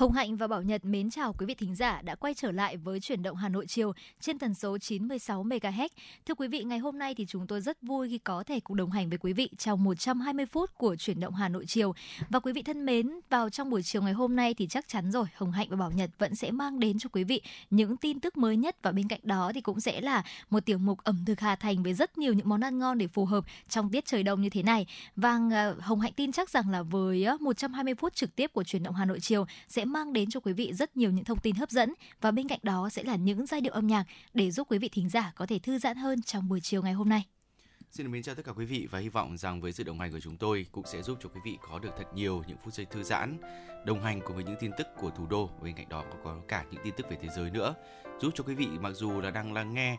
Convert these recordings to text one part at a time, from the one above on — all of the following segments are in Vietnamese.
Hồng Hạnh và Bảo Nhật mến chào quý vị thính giả đã quay trở lại với chuyển động Hà Nội chiều trên tần số 96 MHz. Thưa quý vị, ngày hôm nay thì chúng tôi rất vui khi có thể cùng đồng hành với quý vị trong 120 phút của chuyển động Hà Nội chiều. Và quý vị thân mến, vào trong buổi chiều ngày hôm nay thì chắc chắn rồi, Hồng Hạnh và Bảo Nhật vẫn sẽ mang đến cho quý vị những tin tức mới nhất và bên cạnh đó thì cũng sẽ là một tiểu mục ẩm thực Hà Thành với rất nhiều những món ăn ngon để phù hợp trong tiết trời đông như thế này. Và Hồng Hạnh tin chắc rằng là với ờ, 120 phút trực tiếp của chuyển động Hà Nội chiều sẽ mang đến cho quý vị rất nhiều những thông tin hấp dẫn và bên cạnh đó sẽ là những giai điệu âm nhạc để giúp quý vị thính giả có thể thư giãn hơn trong buổi chiều ngày hôm nay. Xin mến chào tất cả quý vị và hy vọng rằng với sự đồng hành của chúng tôi cũng sẽ giúp cho quý vị có được thật nhiều những phút giây thư giãn, đồng hành cùng với những tin tức của thủ đô. Bên cạnh đó có cả những tin tức về thế giới nữa, giúp cho quý vị mặc dù là đang lắng nghe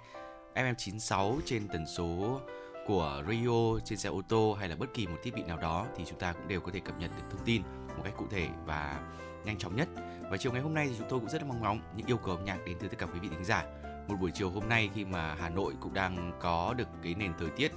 FM96 trên tần số của radio trên xe ô tô hay là bất kỳ một thiết bị nào đó thì chúng ta cũng đều có thể cập nhật được thông tin một cách cụ thể và nhanh chóng nhất. Và chiều ngày hôm nay thì chúng tôi cũng rất là mong ngóng những yêu cầu âm nhạc đến từ tất cả quý vị thính giả. Một buổi chiều hôm nay khi mà Hà Nội cũng đang có được cái nền thời tiết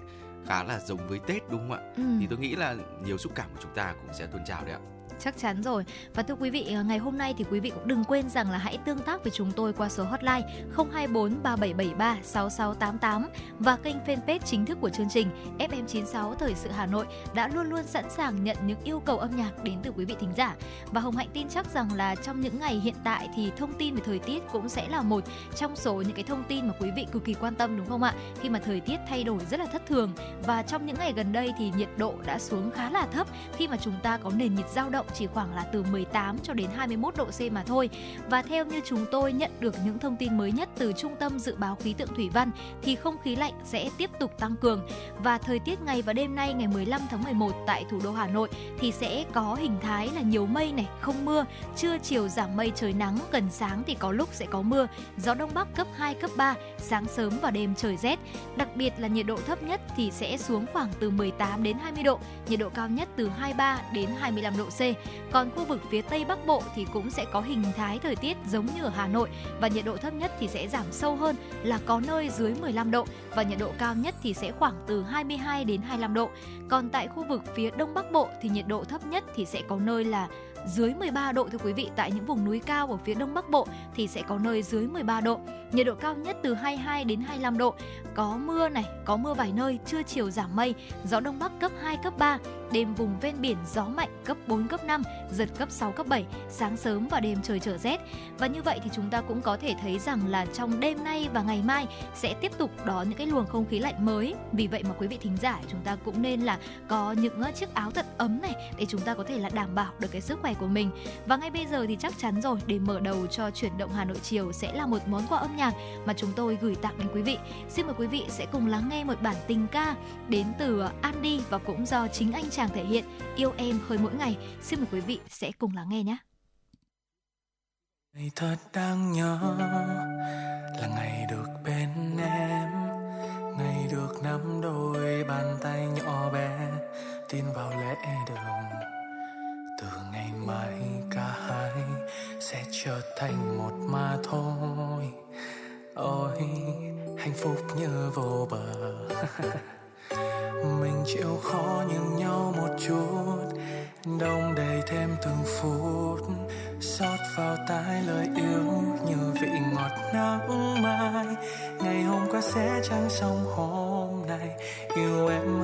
khá là giống với Tết đúng không ạ? Ừ. Thì tôi nghĩ là nhiều xúc cảm của chúng ta cũng sẽ tuôn trào đấy ạ chắc chắn rồi. Và thưa quý vị, ờ, ngày hôm nay thì quý vị cũng đừng quên rằng là hãy tương tác với chúng tôi qua số hotline 024 3773 6688 và kênh fanpage chính thức của chương trình FM96 Thời sự Hà Nội đã luôn luôn sẵn sàng nhận những yêu cầu âm nhạc đến từ quý vị thính giả. Và Hồng Hạnh tin chắc rằng là trong những ngày hiện tại thì thông tin về thời tiết cũng sẽ là một trong số những cái thông tin mà quý vị cực kỳ quan tâm đúng không ạ? Khi mà thời tiết thay đổi rất là thất thường và trong những ngày gần đây thì nhiệt độ đã xuống khá là thấp khi mà chúng ta có nền nhiệt dao động chỉ khoảng là từ 18 cho đến 21 độ C mà thôi. Và theo như chúng tôi nhận được những thông tin mới nhất từ Trung tâm Dự báo Khí tượng Thủy văn thì không khí lạnh sẽ tiếp tục tăng cường và thời tiết ngày và đêm nay ngày 15 tháng 11 tại thủ đô Hà Nội thì sẽ có hình thái là nhiều mây này, không mưa, trưa chiều giảm mây trời nắng, gần sáng thì có lúc sẽ có mưa, gió đông bắc cấp 2 cấp 3, sáng sớm và đêm trời rét. Đặc biệt là nhiệt độ thấp nhất thì sẽ xuống khoảng từ 18 đến 20 độ, nhiệt độ cao nhất từ 23 đến 25 độ C. Còn khu vực phía Tây Bắc Bộ thì cũng sẽ có hình thái thời tiết giống như ở Hà Nội và nhiệt độ thấp nhất thì sẽ giảm sâu hơn là có nơi dưới 15 độ và nhiệt độ cao nhất thì sẽ khoảng từ 22 đến 25 độ. Còn tại khu vực phía Đông Bắc Bộ thì nhiệt độ thấp nhất thì sẽ có nơi là dưới 13 độ, thưa quý vị. Tại những vùng núi cao ở phía đông bắc bộ thì sẽ có nơi dưới 13 độ. Nhiệt độ cao nhất từ 22 đến 25 độ. Có mưa này, có mưa vài nơi, trưa chiều giảm mây, gió đông bắc cấp 2 cấp 3 đêm vùng ven biển gió mạnh cấp 4 cấp 5 giật cấp 6 cấp 7 sáng sớm và đêm trời trở rét. Và như vậy thì chúng ta cũng có thể thấy rằng là trong đêm nay và ngày mai sẽ tiếp tục đón những cái luồng không khí lạnh mới. Vì vậy mà quý vị thính giả, chúng ta cũng nên là có những chiếc áo thật ấm này để chúng ta có thể là đảm bảo được cái sức khỏe của mình. Và ngay bây giờ thì chắc chắn rồi, để mở đầu cho chuyển động Hà Nội chiều sẽ là một món quà âm nhạc mà chúng tôi gửi tặng đến quý vị. Xin mời quý vị sẽ cùng lắng nghe một bản tình ca đến từ Andy và cũng do chính anh chàng thể hiện. Yêu em hơi mỗi ngày. Xin mời quý vị sẽ cùng lắng nghe nhé. Ngày thật đáng nhớ là ngày được bên em, Ngày được nắm đôi bàn tay nhỏ bé, Tin vào lễ đường. Từ ngày mai cả hai sẽ trở thành một mà thôi. Ôi, hạnh phúc như vô bờ. chịu khó nhường nhau một chút, đông đầy thêm từng phút, xót vào tai lời yêu như vị ngọt nắng mai. Ngày hôm qua sẽ chẳng xong hôm nay, yêu em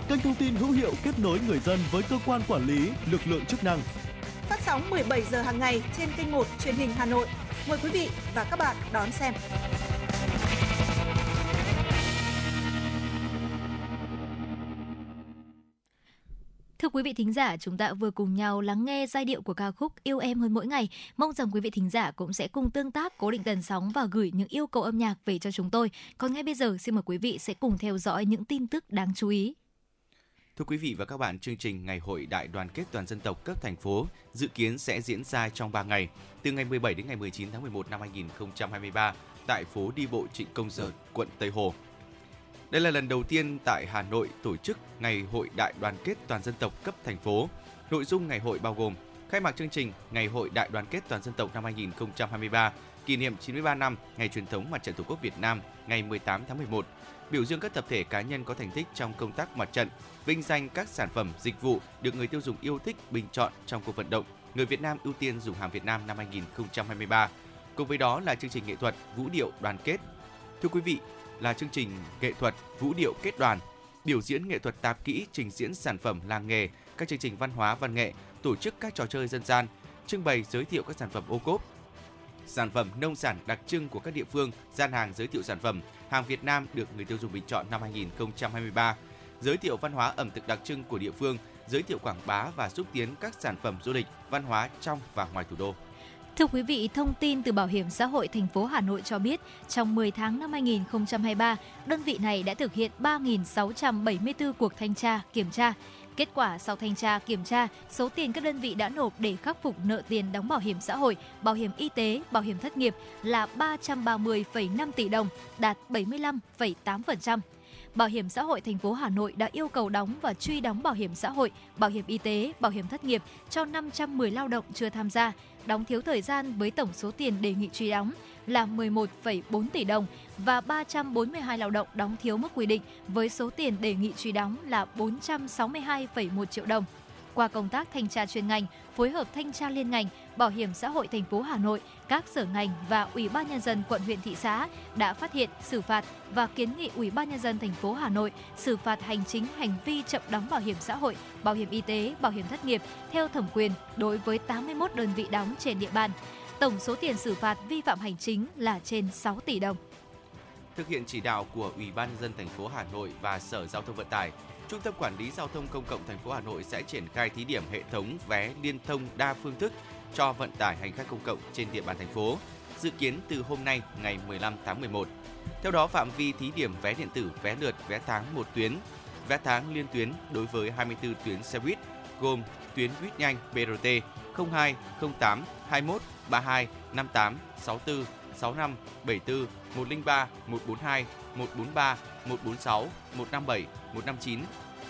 kênh thông tin hữu hiệu kết nối người dân với cơ quan quản lý, lực lượng chức năng. Phát sóng 17 giờ hàng ngày trên kênh 1 truyền hình Hà Nội. Mời quý vị và các bạn đón xem. Thưa quý vị thính giả, chúng ta vừa cùng nhau lắng nghe giai điệu của ca khúc Yêu em hơn mỗi ngày. Mong rằng quý vị thính giả cũng sẽ cùng tương tác cố định tần sóng và gửi những yêu cầu âm nhạc về cho chúng tôi. Còn ngay bây giờ, xin mời quý vị sẽ cùng theo dõi những tin tức đáng chú ý. Thưa quý vị và các bạn, chương trình Ngày hội Đại đoàn kết toàn dân tộc cấp thành phố dự kiến sẽ diễn ra trong 3 ngày, từ ngày 17 đến ngày 19 tháng 11 năm 2023 tại phố đi bộ Trịnh Công Sở, quận Tây Hồ. Đây là lần đầu tiên tại Hà Nội tổ chức Ngày hội Đại đoàn kết toàn dân tộc cấp thành phố. Nội dung ngày hội bao gồm khai mạc chương trình Ngày hội Đại đoàn kết toàn dân tộc năm 2023, kỷ niệm 93 năm Ngày truyền thống Mặt trận Tổ quốc Việt Nam ngày 18 tháng 11, biểu dương các tập thể cá nhân có thành tích trong công tác mặt trận, vinh danh các sản phẩm, dịch vụ được người tiêu dùng yêu thích bình chọn trong cuộc vận động Người Việt Nam ưu tiên dùng hàng Việt Nam năm 2023. Cùng với đó là chương trình nghệ thuật Vũ điệu đoàn kết. Thưa quý vị, là chương trình nghệ thuật Vũ điệu kết đoàn, biểu diễn nghệ thuật tạp kỹ, trình diễn sản phẩm làng nghề, các chương trình văn hóa văn nghệ, tổ chức các trò chơi dân gian, trưng bày giới thiệu các sản phẩm ô cốp, sản phẩm nông sản đặc trưng của các địa phương, gian hàng giới thiệu sản phẩm hàng Việt Nam được người tiêu dùng bình chọn năm 2023, giới thiệu văn hóa ẩm thực đặc trưng của địa phương, giới thiệu quảng bá và xúc tiến các sản phẩm du lịch, văn hóa trong và ngoài thủ đô. Thưa quý vị, thông tin từ Bảo hiểm xã hội thành phố Hà Nội cho biết, trong 10 tháng năm 2023, đơn vị này đã thực hiện 3.674 cuộc thanh tra, kiểm tra. Kết quả sau thanh tra, kiểm tra, số tiền các đơn vị đã nộp để khắc phục nợ tiền đóng bảo hiểm xã hội, bảo hiểm y tế, bảo hiểm thất nghiệp là 330,5 tỷ đồng, đạt 75,8%. Bảo hiểm xã hội thành phố Hà Nội đã yêu cầu đóng và truy đóng bảo hiểm xã hội, bảo hiểm y tế, bảo hiểm thất nghiệp cho 510 lao động chưa tham gia, đóng thiếu thời gian với tổng số tiền đề nghị truy đóng là 11,4 tỷ đồng và 342 lao động đóng thiếu mức quy định với số tiền đề nghị truy đóng là 462,1 triệu đồng. Qua công tác thanh tra chuyên ngành, phối hợp thanh tra liên ngành, Bảo hiểm xã hội thành phố Hà Nội, các sở ngành và Ủy ban nhân dân quận huyện thị xã đã phát hiện, xử phạt và kiến nghị Ủy ban nhân dân thành phố Hà Nội xử phạt hành chính hành vi chậm đóng bảo hiểm xã hội, bảo hiểm y tế, bảo hiểm thất nghiệp theo thẩm quyền đối với 81 đơn vị đóng trên địa bàn. Tổng số tiền xử phạt vi phạm hành chính là trên 6 tỷ đồng. Thực hiện chỉ đạo của Ủy ban nhân dân thành phố Hà Nội và Sở Giao thông Vận tải, Trung tâm Quản lý Giao thông Công cộng thành phố Hà Nội sẽ triển khai thí điểm hệ thống vé liên thông đa phương thức cho vận tải hành khách công cộng trên địa bàn thành phố, dự kiến từ hôm nay ngày 15 tháng 11. Theo đó, phạm vi thí điểm vé điện tử, vé lượt, vé tháng một tuyến, vé tháng liên tuyến đối với 24 tuyến xe buýt gồm tuyến buýt nhanh BRT 02, 08, 21, 32, 58, 64, 65, 74, 103, 142, 143, 146, 157, 159,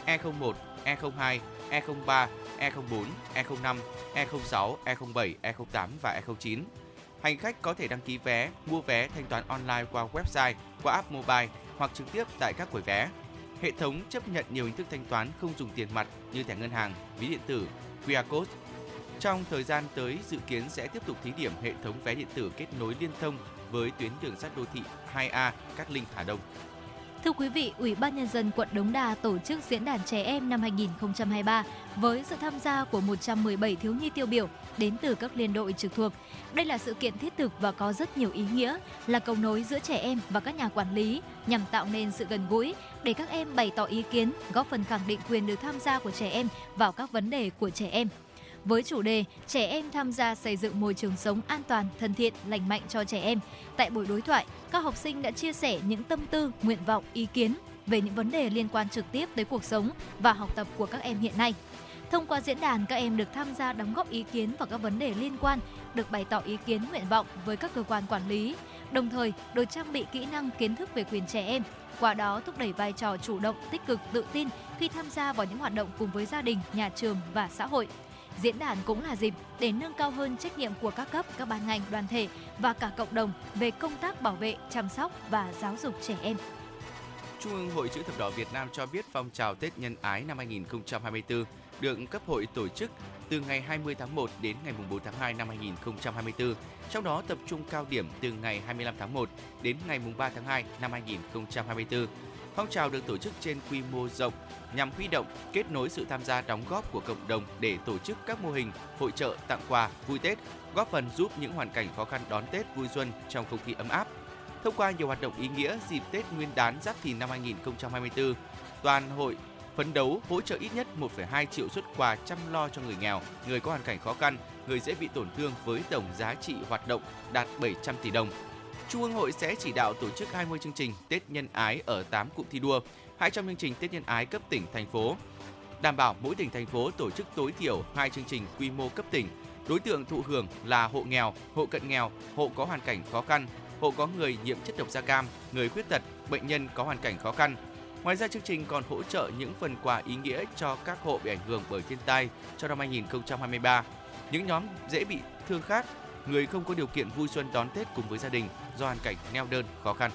E01, E02, E03, E04, E05, E06, E07, E08 và E09. Hành khách có thể đăng ký vé, mua vé thanh toán online qua website, qua app mobile hoặc trực tiếp tại các quầy vé. Hệ thống chấp nhận nhiều hình thức thanh toán không dùng tiền mặt như thẻ ngân hàng, ví điện tử, QR code. Trong thời gian tới, dự kiến sẽ tiếp tục thí điểm hệ thống vé điện tử kết nối liên thông với tuyến đường sắt đô thị 2A Cát Linh Hà Đông. Thưa quý vị, Ủy ban Nhân dân quận Đống Đa tổ chức diễn đàn trẻ em năm 2023 với sự tham gia của 117 thiếu nhi tiêu biểu đến từ các liên đội trực thuộc. Đây là sự kiện thiết thực và có rất nhiều ý nghĩa, là cầu nối giữa trẻ em và các nhà quản lý nhằm tạo nên sự gần gũi để các em bày tỏ ý kiến, góp phần khẳng định quyền được tham gia của trẻ em vào các vấn đề của trẻ em với chủ đề Trẻ em tham gia xây dựng môi trường sống an toàn, thân thiện, lành mạnh cho trẻ em. Tại buổi đối thoại, các học sinh đã chia sẻ những tâm tư, nguyện vọng, ý kiến về những vấn đề liên quan trực tiếp tới cuộc sống và học tập của các em hiện nay. Thông qua diễn đàn, các em được tham gia đóng góp ý kiến vào các vấn đề liên quan, được bày tỏ ý kiến nguyện vọng với các cơ quan quản lý, đồng thời được trang bị kỹ năng kiến thức về quyền trẻ em, qua đó thúc đẩy vai trò chủ động, tích cực, tự tin khi tham gia vào những hoạt động cùng với gia đình, nhà trường và xã hội. Diễn đàn cũng là dịp để nâng cao hơn trách nhiệm của các cấp, các ban ngành, đoàn thể và cả cộng đồng về công tác bảo vệ, chăm sóc và giáo dục trẻ em. Trung ương Hội chữ thập đỏ Việt Nam cho biết phong trào Tết nhân ái năm 2024 được cấp hội tổ chức từ ngày 20 tháng 1 đến ngày 4 tháng 2 năm 2024, trong đó tập trung cao điểm từ ngày 25 tháng 1 đến ngày 3 tháng 2 năm 2024 Phong trào được tổ chức trên quy mô rộng nhằm huy động, kết nối sự tham gia đóng góp của cộng đồng để tổ chức các mô hình hội trợ tặng quà vui Tết, góp phần giúp những hoàn cảnh khó khăn đón Tết vui xuân trong không khí ấm áp. Thông qua nhiều hoạt động ý nghĩa dịp Tết Nguyên đán Giáp Thìn năm 2024, toàn hội phấn đấu hỗ trợ ít nhất 1,2 triệu xuất quà chăm lo cho người nghèo, người có hoàn cảnh khó khăn, người dễ bị tổn thương với tổng giá trị hoạt động đạt 700 tỷ đồng Trung ương hội sẽ chỉ đạo tổ chức 20 chương trình Tết nhân ái ở 8 cụm thi đua, 200 chương trình Tết nhân ái cấp tỉnh, thành phố. Đảm bảo mỗi tỉnh thành phố tổ chức tối thiểu hai chương trình quy mô cấp tỉnh. Đối tượng thụ hưởng là hộ nghèo, hộ cận nghèo, hộ có hoàn cảnh khó khăn, hộ có người nhiễm chất độc da cam, người khuyết tật, bệnh nhân có hoàn cảnh khó khăn. Ngoài ra chương trình còn hỗ trợ những phần quà ý nghĩa cho các hộ bị ảnh hưởng bởi thiên tai cho năm 2023. Những nhóm dễ bị thương khác người không có điều kiện vui xuân đón Tết cùng với gia đình do hoàn cảnh neo đơn khó khăn.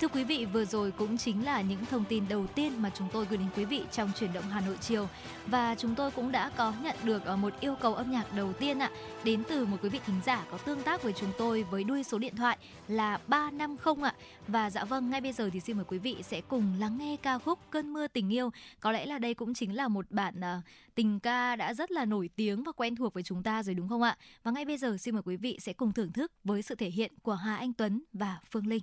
Thưa quý vị, vừa rồi cũng chính là những thông tin đầu tiên mà chúng tôi gửi đến quý vị trong chuyển động Hà Nội chiều và chúng tôi cũng đã có nhận được ờ, một yêu cầu âm nhạc đầu tiên ạ, đến từ một quý vị thính giả có tương tác với chúng tôi với đuôi số điện thoại là 350 ạ. Và dạ vâng, ngay bây giờ thì xin mời quý vị sẽ cùng lắng nghe ca khúc Cơn mưa tình yêu. Có lẽ là đây cũng chính là một bản uh, tình ca đã rất là nổi tiếng và quen thuộc với chúng ta rồi đúng không ạ? Và ngay bây giờ xin mời quý vị sẽ cùng thưởng thức với sự thể hiện của Hà Anh Tuấn và Phương Linh.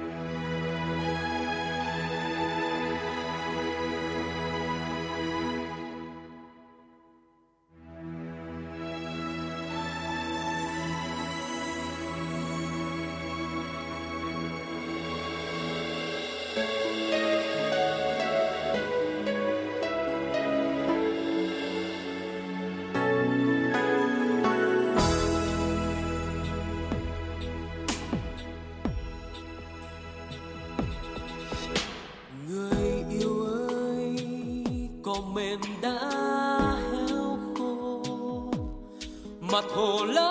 cỏ mềm đã héo khô. Mặt hồ lớn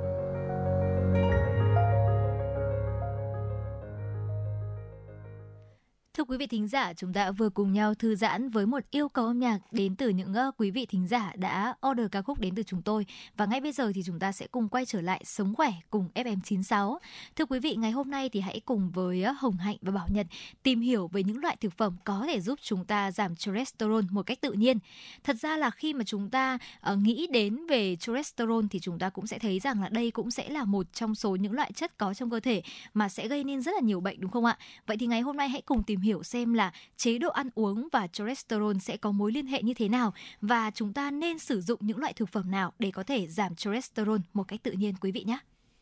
Quý vị thính giả, chúng ta vừa cùng nhau thư giãn với một yêu cầu âm nhạc đến từ những uh, quý vị thính giả đã order ca khúc đến từ chúng tôi. Và ngay bây giờ thì chúng ta sẽ cùng quay trở lại Sống Khỏe cùng FM96. Thưa quý vị, ngày hôm nay thì hãy cùng với uh, Hồng Hạnh và Bảo Nhật tìm hiểu về những loại thực phẩm có thể giúp chúng ta giảm cholesterol một cách tự nhiên. Thật ra là khi mà chúng ta uh, nghĩ đến về cholesterol thì chúng ta cũng sẽ thấy rằng là đây cũng sẽ là một trong số những loại chất có trong cơ thể mà sẽ gây nên rất là nhiều bệnh đúng không ạ? Vậy thì ngày hôm nay hãy cùng tìm hiểu xem là chế độ ăn uống và cholesterol sẽ có mối liên hệ như thế nào và chúng ta nên sử dụng những loại thực phẩm nào để có thể giảm cholesterol một cách tự nhiên quý vị nhé.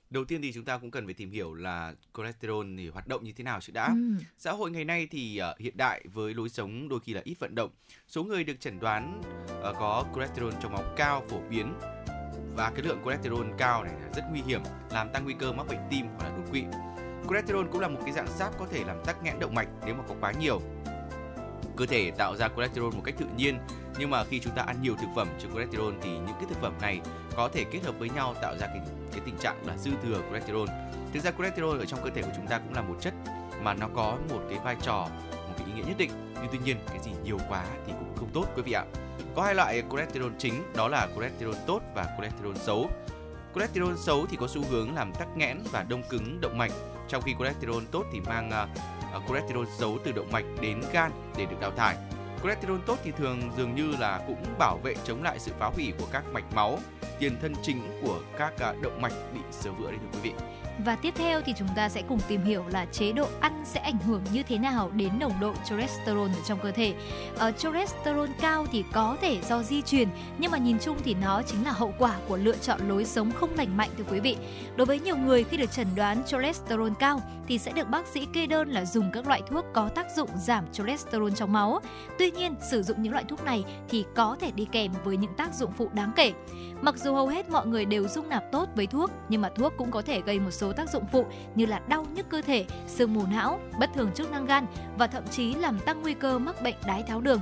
Đầu tiên thì chúng ta cũng cần phải tìm hiểu là cholesterol thì hoạt động như thế nào chứ đã. Ừ. Xã hội ngày nay thì uh, hiện đại với lối sống đôi khi là ít vận động, số người được chẩn đoán uh, có cholesterol trong máu cao phổ biến và cái lượng cholesterol cao này là rất nguy hiểm, làm tăng nguy cơ mắc bệnh tim hoặc là đột quỵ. Cholesterol cũng là một cái dạng sáp có thể làm tắc nghẽn động mạch nếu mà có quá nhiều. Cơ thể tạo ra cholesterol một cách tự nhiên, nhưng mà khi chúng ta ăn nhiều thực phẩm chứa cholesterol thì những cái thực phẩm này có thể kết hợp với nhau tạo ra cái cái tình trạng là dư thừa cholesterol. Thực ra cholesterol ở trong cơ thể của chúng ta cũng là một chất mà nó có một cái vai trò, một cái ý nghĩa nhất định. Nhưng tuy nhiên cái gì nhiều quá thì cũng không tốt quý vị ạ. Có hai loại cholesterol chính, đó là cholesterol tốt và cholesterol xấu. Cholesterol xấu thì có xu hướng làm tắc nghẽn và đông cứng động mạch, trong khi cholesterol tốt thì mang uh, cholesterol xấu từ động mạch đến gan để được đào thải. Cholesterol tốt thì thường dường như là cũng bảo vệ chống lại sự phá hủy của các mạch máu, tiền thân chính của các uh, động mạch bị sơ vữa đấy thưa quý vị. Và tiếp theo thì chúng ta sẽ cùng tìm hiểu là chế độ ăn sẽ ảnh hưởng như thế nào đến nồng độ cholesterol ở trong cơ thể. Ở cholesterol cao thì có thể do di truyền, nhưng mà nhìn chung thì nó chính là hậu quả của lựa chọn lối sống không lành mạnh thưa quý vị. Đối với nhiều người khi được chẩn đoán cholesterol cao thì sẽ được bác sĩ kê đơn là dùng các loại thuốc có tác dụng giảm cholesterol trong máu. Tuy nhiên, sử dụng những loại thuốc này thì có thể đi kèm với những tác dụng phụ đáng kể. Mặc dù hầu hết mọi người đều dung nạp tốt với thuốc, nhưng mà thuốc cũng có thể gây một số tác dụng phụ như là đau nhức cơ thể, sương mù não, bất thường chức năng gan và thậm chí làm tăng nguy cơ mắc bệnh đái tháo đường.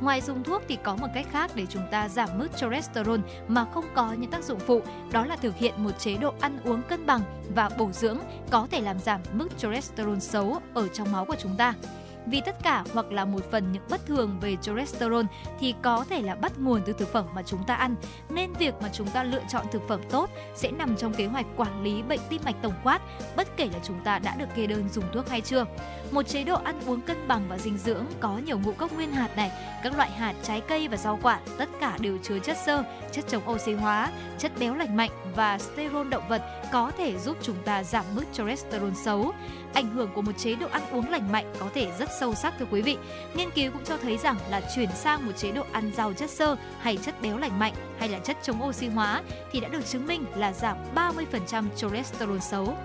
Ngoài dùng thuốc thì có một cách khác để chúng ta giảm mức cholesterol mà không có những tác dụng phụ, đó là thực hiện một chế độ ăn uống cân bằng và bổ dưỡng có thể làm giảm mức cholesterol xấu ở trong máu của chúng ta. Vì tất cả hoặc là một phần những bất thường về cholesterol thì có thể là bắt nguồn từ thực phẩm mà chúng ta ăn, nên việc mà chúng ta lựa chọn thực phẩm tốt sẽ nằm trong kế hoạch quản lý bệnh tim mạch tổng quát, bất kể là chúng ta đã được kê đơn dùng thuốc hay chưa. Một chế độ ăn uống cân bằng và dinh dưỡng có nhiều ngũ cốc nguyên hạt này, các loại hạt, trái cây và rau quả, tất cả đều chứa chất xơ, chất chống oxy hóa, chất béo lành mạnh và sterol động vật có thể giúp chúng ta giảm mức cholesterol xấu. Ảnh hưởng của một chế độ ăn uống lành mạnh có thể rất sâu sắc thưa quý vị. Nghiên cứu cũng cho thấy rằng là chuyển sang một chế độ ăn giàu chất xơ hay chất béo lành mạnh hay là chất chống oxy hóa thì đã được chứng minh là giảm 30% cholesterol xấu.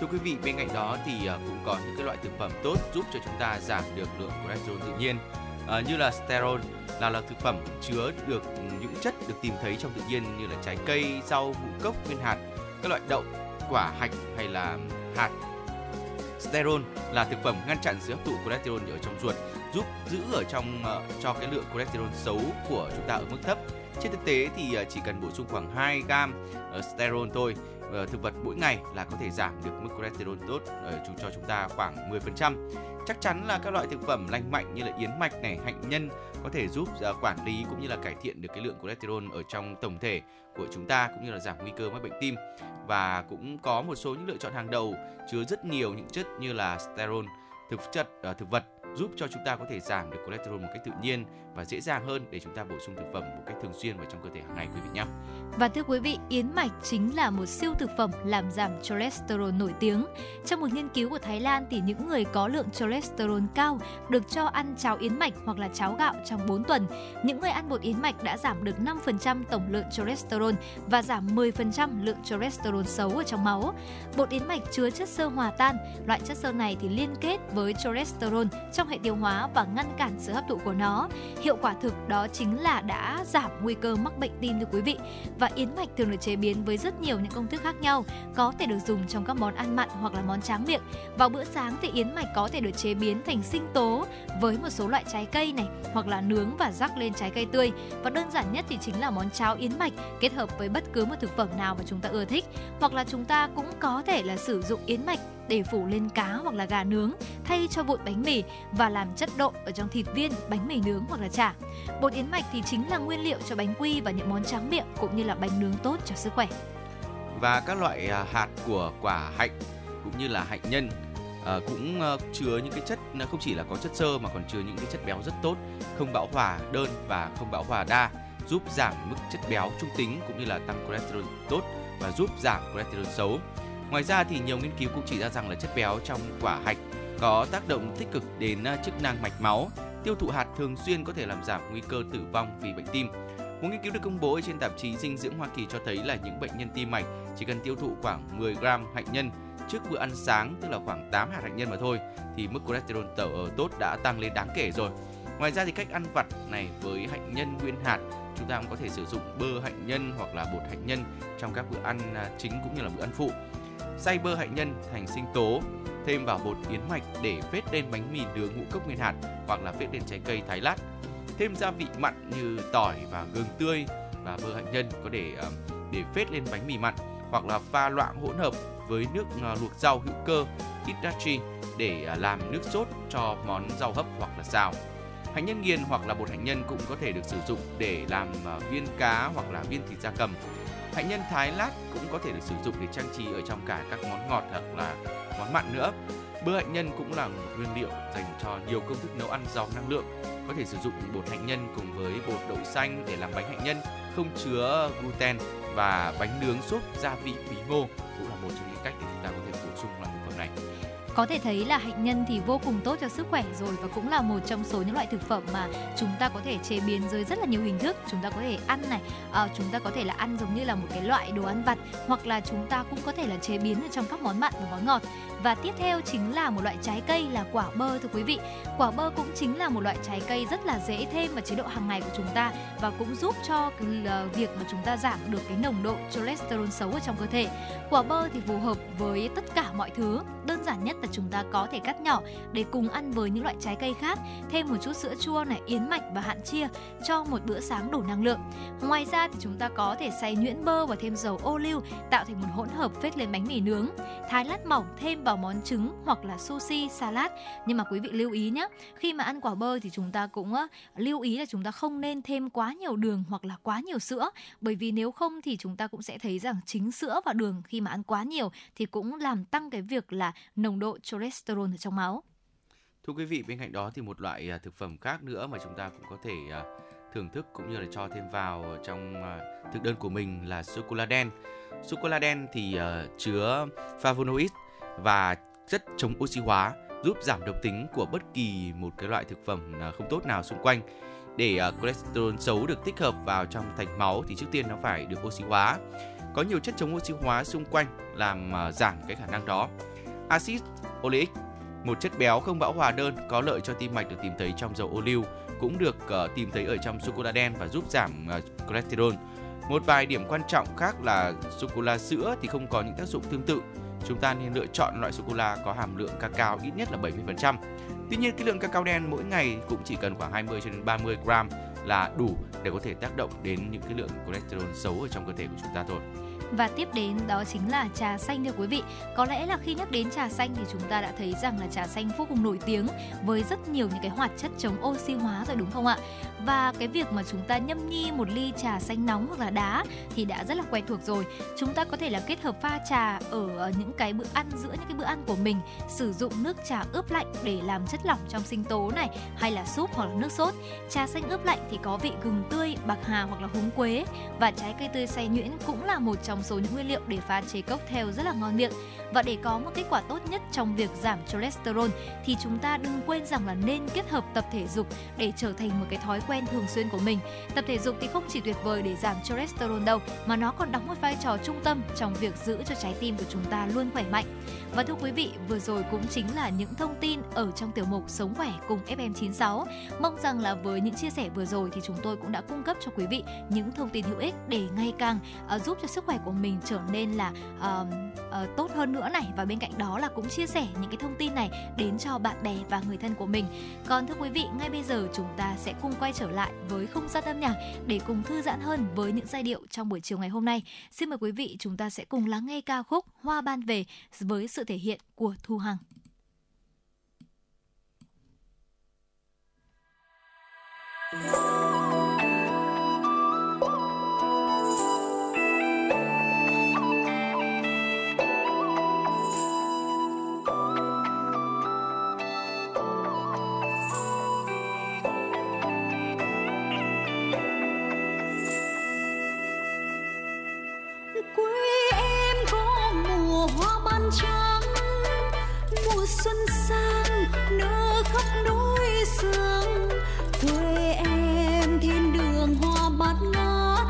Thưa quý vị, bên cạnh đó thì ờ, cũng có những cái loại thực phẩm tốt giúp cho chúng ta giảm được lượng cholesterol tự nhiên à, như là sterol là là thực phẩm chứa được những chất được tìm thấy trong tự nhiên như là trái cây, rau, ngũ cốc, nguyên hạt, các loại đậu, quả, hạch hay là hạt. Sterol là thực phẩm ngăn chặn sự hấp thụ cholesterol ở trong ruột, giúp giữ ở trong uh, cho cái lượng cholesterol xấu của chúng ta ở mức thấp. Trên thực tế thì uh, chỉ cần bổ sung khoảng 2 gam ờ, uh, sterol thôi thực vật mỗi ngày là có thể giảm được mức cholesterol tốt cho chúng ta khoảng 10%. Chắc chắn là các loại thực phẩm lành mạnh như là yến mạch này, hạnh nhân có thể giúp à, quản lý cũng như là cải thiện được cái lượng cholesterol ở trong tổng thể của chúng ta cũng như là giảm nguy cơ mắc bệnh tim. Và cũng có một số những lựa chọn hàng đầu chứa rất nhiều những chất như là sterol thực chất à, thực vật giúp cho chúng ta có thể giảm được cholesterol một cách tự nhiên và dễ dàng hơn để chúng ta bổ sung thực phẩm một cách thường xuyên vào trong cơ thể hàng ngày quý vị nhé. Và thưa quý vị, yến mạch chính là một siêu thực phẩm làm giảm cholesterol nổi tiếng. Trong một nghiên cứu của Thái Lan thì những người có lượng cholesterol cao được cho ăn cháo yến mạch hoặc là cháo gạo trong 4 tuần. Những người ăn bột yến mạch đã giảm được 5% tổng lượng cholesterol và giảm 10% lượng cholesterol xấu ở trong máu. Bột yến mạch chứa chất xơ hòa tan, loại chất xơ này thì liên kết với cholesterol trong hệ tiêu hóa và ngăn cản sự hấp thụ của nó. Hiệu quả thực đó chính là đã giảm nguy cơ mắc bệnh tim thưa quý vị. Và yến mạch thường được chế biến với rất nhiều những công thức khác nhau, có thể được dùng trong các món ăn mặn hoặc là món tráng miệng. Vào bữa sáng thì yến mạch có thể được chế biến thành sinh tố với một số loại trái cây này hoặc là nướng và rắc lên trái cây tươi. Và đơn giản nhất thì chính là món cháo yến mạch kết hợp với bất cứ một thực phẩm nào mà chúng ta ưa thích. Hoặc là chúng ta cũng có thể là sử dụng yến mạch để phủ lên cá hoặc là gà nướng thay cho bột bánh mì và làm chất độ ở trong thịt viên, bánh mì nướng hoặc là chả. Bột yến mạch thì chính là nguyên liệu cho bánh quy và những món tráng miệng cũng như là bánh nướng tốt cho sức khỏe. Và các loại à, hạt của quả hạnh cũng như là hạnh nhân à, cũng uh, chứa những cái chất không chỉ là có chất xơ mà còn chứa những cái chất béo rất tốt, không bão hòa đơn và không bão hòa đa, giúp giảm mức chất béo trung tính cũng như là tăng cholesterol tốt và giúp giảm cholesterol xấu. Ngoài ra thì nhiều nghiên cứu cũng chỉ ra rằng là chất béo trong quả hạch có tác động tích cực đến à, chức năng mạch máu. Tiêu thụ hạt thường xuyên có thể làm giảm nguy cơ tử vong vì bệnh tim. Một nghiên cứu được công bố trên tạp chí Dinh dưỡng Hoa Kỳ cho thấy là những bệnh nhân tim mạch chỉ cần tiêu thụ khoảng 10 gram hạnh nhân trước bữa ăn sáng, tức là khoảng 8 hạt hạnh nhân mà thôi, thì mức cholesterol tẩu ở tốt đã tăng lên đáng kể rồi. Ngoài ra thì cách ăn vặt này với hạnh nhân nguyên hạt, chúng ta cũng có thể sử dụng bơ hạnh nhân hoặc là bột hạnh nhân trong các bữa ăn à, chính cũng như là bữa ăn phụ. Xay bơ hạnh nhân thành sinh tố, thêm vào bột yến mạch để phết lên bánh mì nướng ngũ cốc nguyên hạt hoặc là phết lên trái cây thái lát. Thêm gia vị mặn như tỏi và gừng tươi và bơ hạnh nhân có ờ, để để phết lên bánh mì mặn hoặc là pha loãng hỗn hợp với nước ờ, luộc rau hữu cơ itachi để ờ, làm nước sốt cho món rau hấp hoặc là xào. Hạnh nhân nghiền hoặc là bột hạnh nhân cũng có thể được sử dụng để làm viên cá hoặc là viên thịt da cầm. Hạnh nhân thái lát cũng có thể được sử dụng để trang trí ở trong cả các món ngọt hoặc là món mặn nữa. Bơ hạnh nhân cũng là một nguyên liệu dành cho nhiều công thức nấu ăn giàu năng lượng. Có thể sử dụng bột hạnh nhân cùng với bột đậu xanh để làm bánh hạnh nhân, không chứa gluten và bánh nướng súp gia vị bí ngô cũng là một trong những cách để chúng ta có thể bổ sung loại. Có thể thấy là hạnh nhân thì vô cùng tốt cho sức khỏe rồi và cũng là một trong số những loại thực phẩm mà chúng ta có thể chế biến dưới rất là nhiều hình thức. Chúng ta có thể ăn này, à, chúng ta có thể là ăn giống như là một cái loại đồ ăn vặt hoặc là chúng ta cũng có thể là chế biến ở trong các món mặn và món ngọt. Và tiếp theo chính là một loại trái cây là quả bơ thưa quý vị. Quả bơ cũng chính là một loại trái cây rất là dễ thêm vào chế độ hàng ngày của chúng ta và cũng giúp cho cái, ờ, việc mà chúng ta giảm được cái nồng độ cholesterol xấu ở trong cơ thể. Quả bơ thì phù hợp với tất cả mọi thứ. Đơn giản nhất là chúng ta có thể cắt nhỏ để cùng ăn với những loại trái cây khác, thêm một chút sữa chua này, yến mạch và hạn chia cho một bữa sáng đủ năng lượng. Ngoài ra thì chúng ta có thể xay nhuyễn bơ và thêm dầu ô liu tạo thành một hỗn hợp phết lên bánh mì nướng. Thái lát mỏng thêm vào món trứng hoặc là sushi, salad. Nhưng mà quý vị lưu ý nhé, khi mà ăn quả bơ thì chúng ta cũng á, lưu ý là chúng ta không nên thêm quá nhiều đường hoặc là quá nhiều sữa bởi vì nếu không thì chúng ta cũng sẽ thấy rằng chính sữa và đường khi mà ăn quá nhiều thì cũng làm tăng cái việc là nồng độ cholesterol ở trong máu. Thưa quý vị, bên cạnh đó thì một loại à, thực phẩm khác nữa mà chúng ta cũng có thể à, thưởng thức cũng như là cho thêm vào trong à, thực đơn của mình là sô cô la đen. Sô cô la đen thì chứa flavonoid và chất chống oxy hóa giúp giảm độc tính của bất kỳ một cái loại thực phẩm à, không tốt nào xung quanh. Để à, cholesterol xấu được tích hợp vào trong thành máu thì trước tiên nó phải được oxy hóa. Có nhiều chất chống oxy hóa xung quanh làm à, giảm cái khả năng đó. Axit oleic, một chất béo không bão hòa đơn có lợi cho tim mạch được tìm thấy trong dầu ô liu cũng được tìm thấy ở trong sô cô la đen và giúp giảm cholesterol. Một vài điểm quan trọng khác là sô cô la sữa thì không có những tác dụng tương tự. Chúng ta nên lựa chọn loại sô cô la có hàm lượng cacao ít nhất là 70%. Tuy nhiên, cái lượng cacao đen mỗi ngày cũng chỉ cần khoảng 20 cho đến 30 gram là đủ để có thể tác động đến những cái lượng cholesterol xấu ở trong cơ thể của chúng ta thôi. Và tiếp đến đó chính là trà xanh thưa quý vị. Có lẽ là khi nhắc đến trà xanh thì chúng ta đã thấy rằng là trà xanh vô cùng nổi tiếng với rất nhiều những cái hoạt chất chống oxy hóa rồi đúng không ạ? Và cái việc mà chúng ta nhâm nhi một ly trà xanh nóng hoặc là đá thì đã rất là quen thuộc rồi. Chúng ta có thể là kết hợp pha trà ở ờ, những cái bữa ăn giữa những cái bữa ăn của mình, sử dụng nước trà ướp lạnh để làm chất lỏng trong sinh tố này hay là súp hoặc là nước sốt. Trà xanh ướp lạnh thì có vị gừng tươi, bạc hà hoặc là húng quế và trái cây tươi xay nhuyễn cũng là một trong trong số những nguyên liệu để pha chế cocktail rất là ngon miệng. Và để có một kết quả tốt nhất trong việc giảm cholesterol thì chúng ta đừng quên rằng là nên kết hợp tập thể dục để trở thành một cái thói quen thường xuyên của mình. Tập thể dục thì không chỉ tuyệt vời để giảm cholesterol đâu mà nó còn đóng một vai trò trung tâm trong việc giữ cho trái tim của chúng ta luôn khỏe mạnh. Và thưa quý vị, vừa rồi cũng chính là những thông tin ở trong tiểu mục Sống khỏe cùng FM96. Mong rằng là với những chia sẻ vừa rồi thì chúng tôi cũng đã cung cấp cho quý vị những thông tin hữu ích để ngày càng uh, giúp cho sức khỏe của mình trở nên là uh, uh, tốt hơn nữa này và bên cạnh đó là cũng chia sẻ những cái thông tin này đến cho bạn bè và người thân của mình. Còn thưa quý vị, ngay bây giờ chúng ta sẽ cùng quay trở lại với không gian âm nhạc để cùng thư giãn hơn với những giai điệu trong buổi chiều ngày hôm nay. Xin mời quý vị chúng ta sẽ cùng lắng nghe ca khúc Hoa ban về với sự thể hiện của Thu Hằng. quê xuân sang, nở khắp núi sương. Quê em thiên đường hoa bát ngát,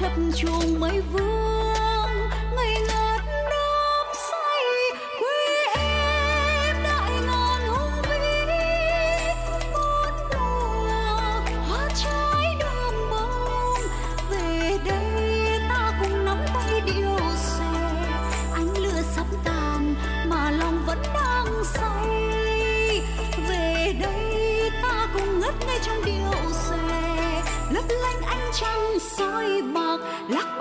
chập trùng mấy vương soi bạc lạc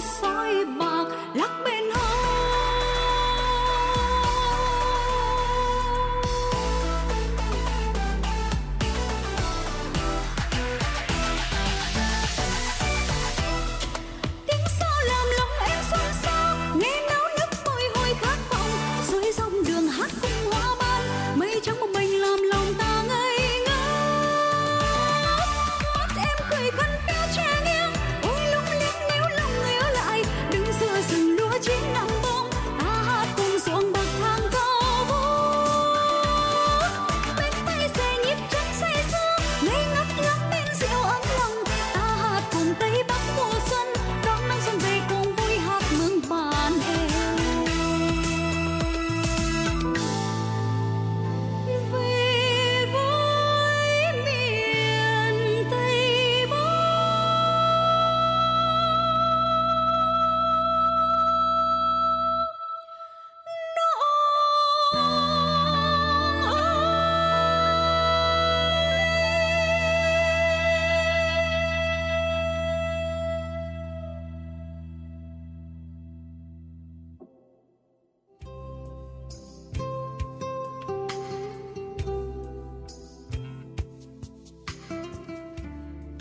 soi bạc lắc bên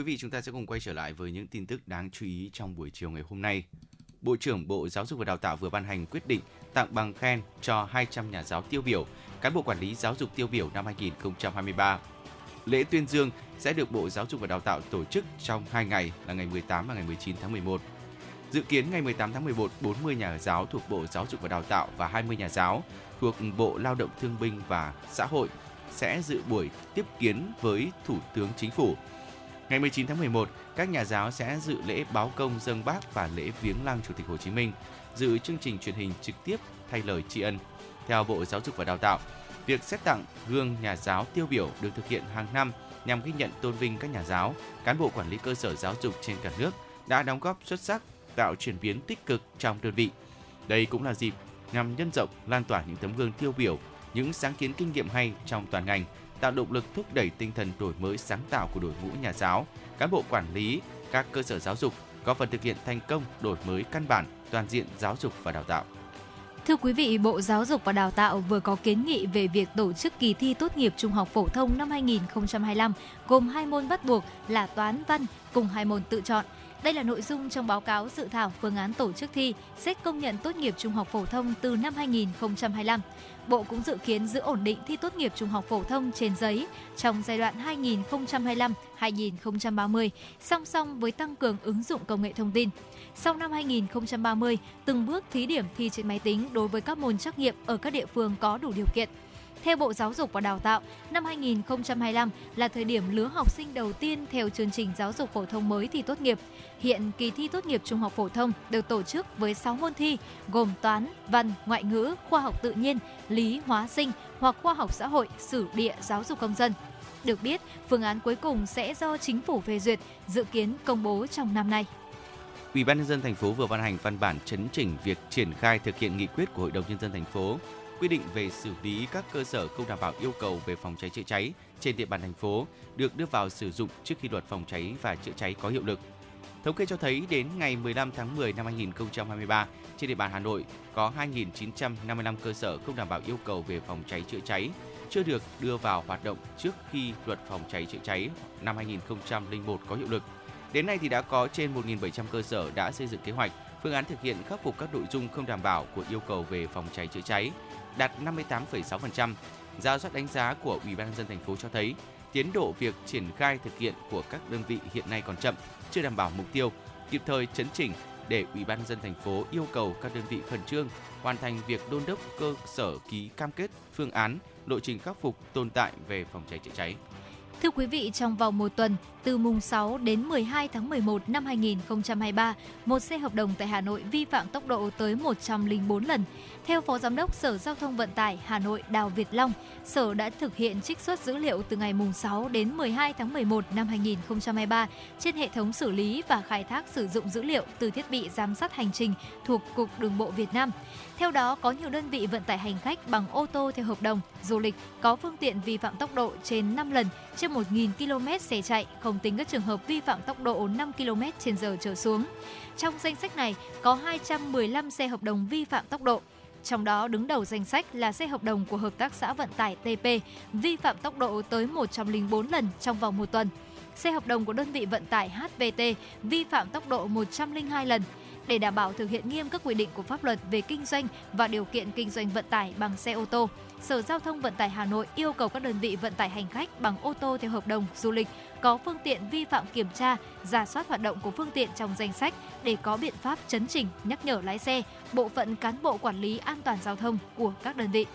Quý vị, chúng ta sẽ cùng quay trở lại với những tin tức đáng chú ý trong buổi chiều ngày hôm nay. Bộ trưởng Bộ Giáo dục và Đào tạo vừa ban hành quyết định tặng bằng khen cho 200 nhà giáo tiêu biểu, cán bộ quản lý giáo dục tiêu biểu năm 2023. Lễ tuyên dương sẽ được Bộ Giáo dục và Đào tạo tổ chức trong 2 ngày là ngày 18 và ngày 19 tháng 11. Dự kiến ngày 18 tháng 11, 40 nhà giáo thuộc Bộ Giáo dục và Đào tạo và 20 nhà giáo thuộc Bộ Lao động Thương binh và Xã hội sẽ dự buổi tiếp kiến với Thủ tướng Chính phủ. Ngày 19 tháng 11, các nhà giáo sẽ dự lễ báo công dân bác và lễ viếng lăng Chủ tịch Hồ Chí Minh, dự chương trình truyền hình trực tiếp thay lời tri ân. Theo Bộ Giáo dục và Đào tạo, việc xét tặng gương nhà giáo tiêu biểu được thực hiện hàng năm nhằm ghi nhận tôn vinh các nhà giáo, cán bộ quản lý cơ sở giáo dục trên cả nước đã đóng góp xuất sắc, tạo chuyển biến tích cực trong đơn vị. Đây cũng là dịp nhằm nhân rộng, lan tỏa những tấm gương tiêu biểu, những sáng kiến kinh nghiệm hay trong toàn ngành, tạo động lực thúc đẩy tinh thần đổi mới sáng tạo của đội ngũ nhà giáo, cán bộ quản lý các cơ sở giáo dục, góp phần thực hiện thành công đổi mới căn bản toàn diện giáo dục và đào tạo. Thưa quý vị, Bộ Giáo dục và Đào tạo vừa có kiến nghị về việc tổ chức kỳ thi tốt nghiệp trung học phổ thông năm 2025 gồm hai môn bắt buộc là toán văn cùng hai môn tự chọn. Đây là nội dung trong báo cáo dự thảo phương án tổ chức thi xét công nhận tốt nghiệp trung học phổ thông từ năm 2025. Bộ cũng dự kiến giữ ổn định thi tốt nghiệp trung học phổ thông trên giấy trong giai đoạn 2025-2030, song song với tăng cường ứng dụng công nghệ thông tin. Sau năm 2030, từng bước thí điểm thi trên máy tính đối với các môn trắc nghiệm ở các địa phương có đủ điều kiện. Theo Bộ Giáo dục và Đào tạo, năm 2025 là thời điểm lứa học sinh đầu tiên theo chương trình giáo dục phổ thông mới thi tốt nghiệp. Hiện kỳ thi tốt nghiệp trung học phổ thông được tổ chức với 6 môn thi gồm toán, văn, ngoại ngữ, khoa học tự nhiên, lý, hóa sinh hoặc khoa học xã hội, sử địa, giáo dục công dân. Được biết, phương án cuối cùng sẽ do chính phủ phê duyệt, dự kiến công bố trong năm nay. Ủy ban nhân dân thành phố vừa ban hành văn bản chấn chỉnh việc triển khai thực hiện nghị quyết của Hội đồng nhân dân thành phố quy định về xử lý các cơ sở không đảm bảo yêu cầu về phòng cháy chữa cháy trên địa bàn thành phố được đưa vào sử dụng trước khi luật phòng cháy và chữa cháy có hiệu lực. Thống kê cho thấy đến ngày 15 tháng 10 năm 2023, trên địa bàn Hà Nội có 2.955 cơ sở không đảm bảo yêu cầu về phòng cháy chữa cháy chưa được đưa vào hoạt động trước khi luật phòng cháy chữa cháy năm 2001 có hiệu lực. Đến nay thì đã có trên 1.700 cơ sở đã xây dựng kế hoạch, phương án thực hiện khắc phục các nội dung không đảm bảo của yêu cầu về phòng cháy chữa cháy, đạt 58,6%. Giả soát đánh giá của Ủy ban nhân dân thành phố cho thấy tiến độ việc triển khai thực hiện của các đơn vị hiện nay còn chậm, chưa đảm bảo mục tiêu, kịp thời chấn chỉnh để Ủy ban nhân dân thành phố yêu cầu các đơn vị khẩn trương hoàn thành việc đôn đốc cơ sở ký cam kết phương án lộ trình khắc phục tồn tại về phòng cháy chữa cháy. Thưa quý vị, trong vòng một tuần, từ mùng 6 đến 12 tháng 11 năm 2023, một xe hợp đồng tại Hà Nội vi phạm tốc độ tới 104 lần. Theo Phó Giám đốc Sở Giao thông Vận tải Hà Nội Đào Việt Long, Sở đã thực hiện trích xuất dữ liệu từ ngày mùng 6 đến 12 tháng 11 năm 2023 trên hệ thống xử lý và khai thác sử dụng dữ liệu từ thiết bị giám sát hành trình thuộc Cục Đường bộ Việt Nam. Theo đó, có nhiều đơn vị vận tải hành khách bằng ô tô theo hợp đồng, du lịch có phương tiện vi phạm tốc độ trên 5 lần trên 1.000 km xe chạy, không tính các trường hợp vi phạm tốc độ 5 km trên giờ trở xuống. Trong danh sách này có 215 xe hợp đồng vi phạm tốc độ. Trong đó đứng đầu danh sách là xe hợp đồng của Hợp tác xã Vận tải TP vi phạm tốc độ tới 104 lần trong vòng một tuần. Xe hợp đồng của đơn vị vận tải HVT vi phạm tốc độ 102 lần để đảm bảo thực hiện nghiêm các quy định của pháp luật về kinh doanh và điều kiện kinh doanh vận tải bằng xe ô tô. Sở Giao thông Vận tải Hà Nội yêu cầu các đơn vị vận tải hành khách bằng ô tô theo hợp đồng du lịch có phương tiện vi phạm kiểm tra, giả soát hoạt động của phương tiện trong danh sách để có biện pháp chấn chỉnh, nhắc nhở lái xe, bộ phận cán bộ quản lý an toàn giao thông của các đơn vị.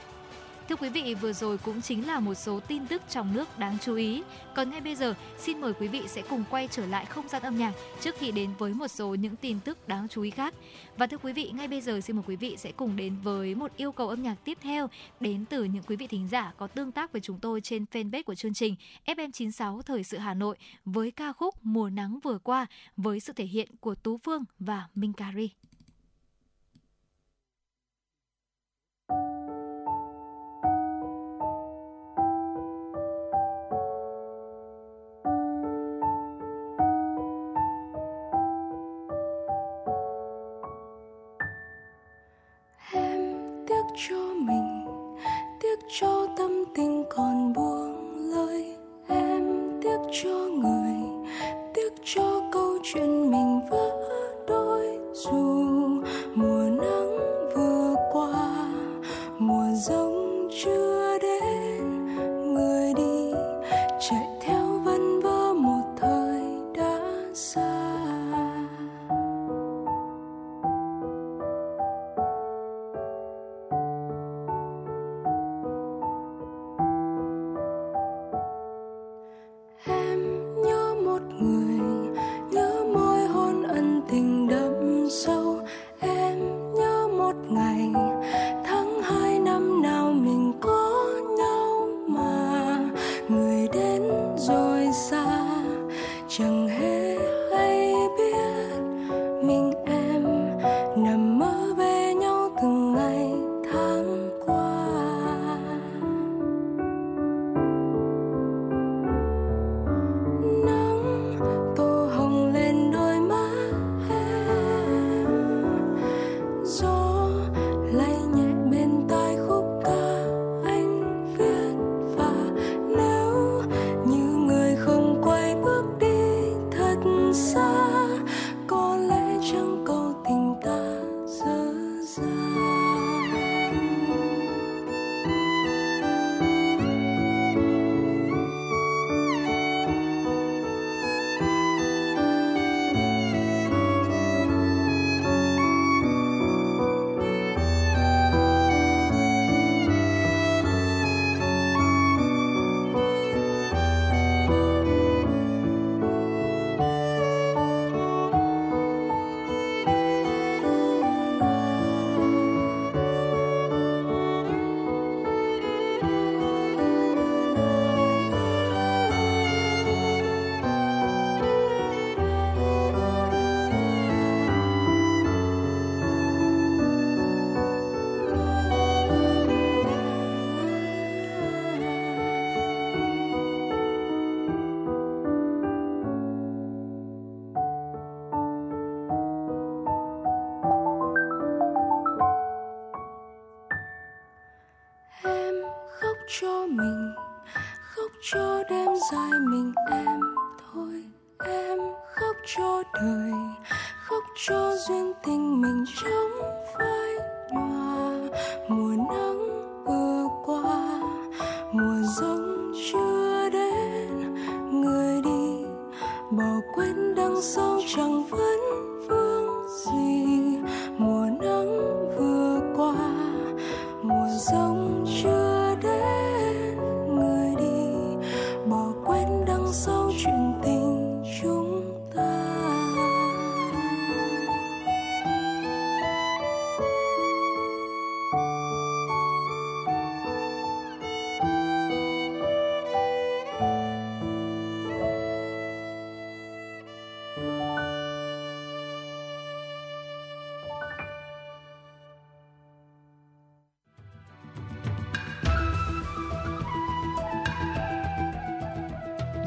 Thưa quý vị, vừa rồi cũng chính là một số tin tức trong nước đáng chú ý. Còn ngay bây giờ, xin mời quý vị sẽ cùng quay trở lại không gian âm nhạc trước khi đến với một số những tin tức đáng chú ý khác. Và thưa quý vị, ngay bây giờ xin mời quý vị sẽ cùng đến với một yêu cầu âm nhạc tiếp theo đến từ những quý vị thính giả có tương tác với chúng tôi trên fanpage của chương trình FM96 Thời sự Hà Nội với ca khúc Mùa nắng vừa qua với sự thể hiện của Tú Phương và Minh Cari. Cho mình. Tiếc cho tâm tình còn buông lời em tiếc cho người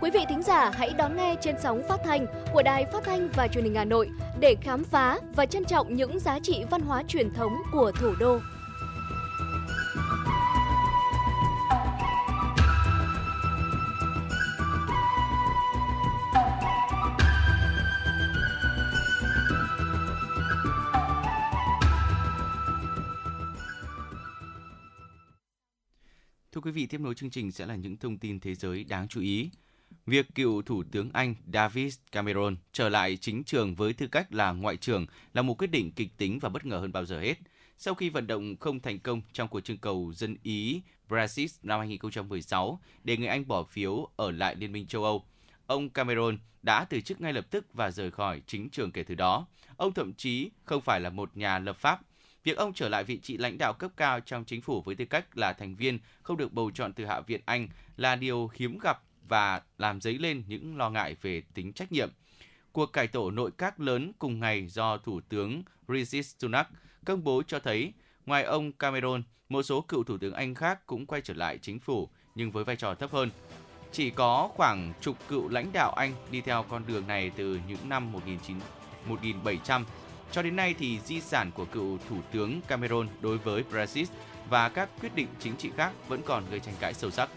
Quý vị thính giả hãy đón nghe trên sóng phát thanh của Đài Phát thanh và Truyền hình Hà Nội để khám phá và trân trọng những giá trị văn hóa truyền thống của thủ đô. Thưa quý vị, tiếp nối chương trình sẽ là những thông tin thế giới đáng chú ý. Việc cựu Thủ tướng Anh David Cameron trở lại chính trường với tư cách là ngoại trưởng là một quyết định kịch tính và bất ngờ hơn bao giờ hết. Sau khi vận động không thành công trong cuộc trưng cầu dân Ý Brexit năm 2016 để người Anh bỏ phiếu ở lại Liên minh châu Âu, ông Cameron đã từ chức ngay lập tức và rời khỏi chính trường kể từ đó. Ông thậm chí không phải là một nhà lập pháp Việc ông trở lại vị trí lãnh đạo cấp cao trong chính phủ với tư cách là thành viên không được bầu chọn từ Hạ viện Anh là điều hiếm gặp và làm dấy lên những lo ngại về tính trách nhiệm. Cuộc cải tổ nội các lớn cùng ngày do Thủ tướng Rishi Sunak công bố cho thấy, ngoài ông Cameron, một số cựu Thủ tướng Anh khác cũng quay trở lại chính phủ nhưng với vai trò thấp hơn. Chỉ có khoảng chục cựu lãnh đạo Anh đi theo con đường này từ những năm 1700 cho đến nay thì di sản của cựu Thủ tướng Cameron đối với Brexit và các quyết định chính trị khác vẫn còn gây tranh cãi sâu sắc.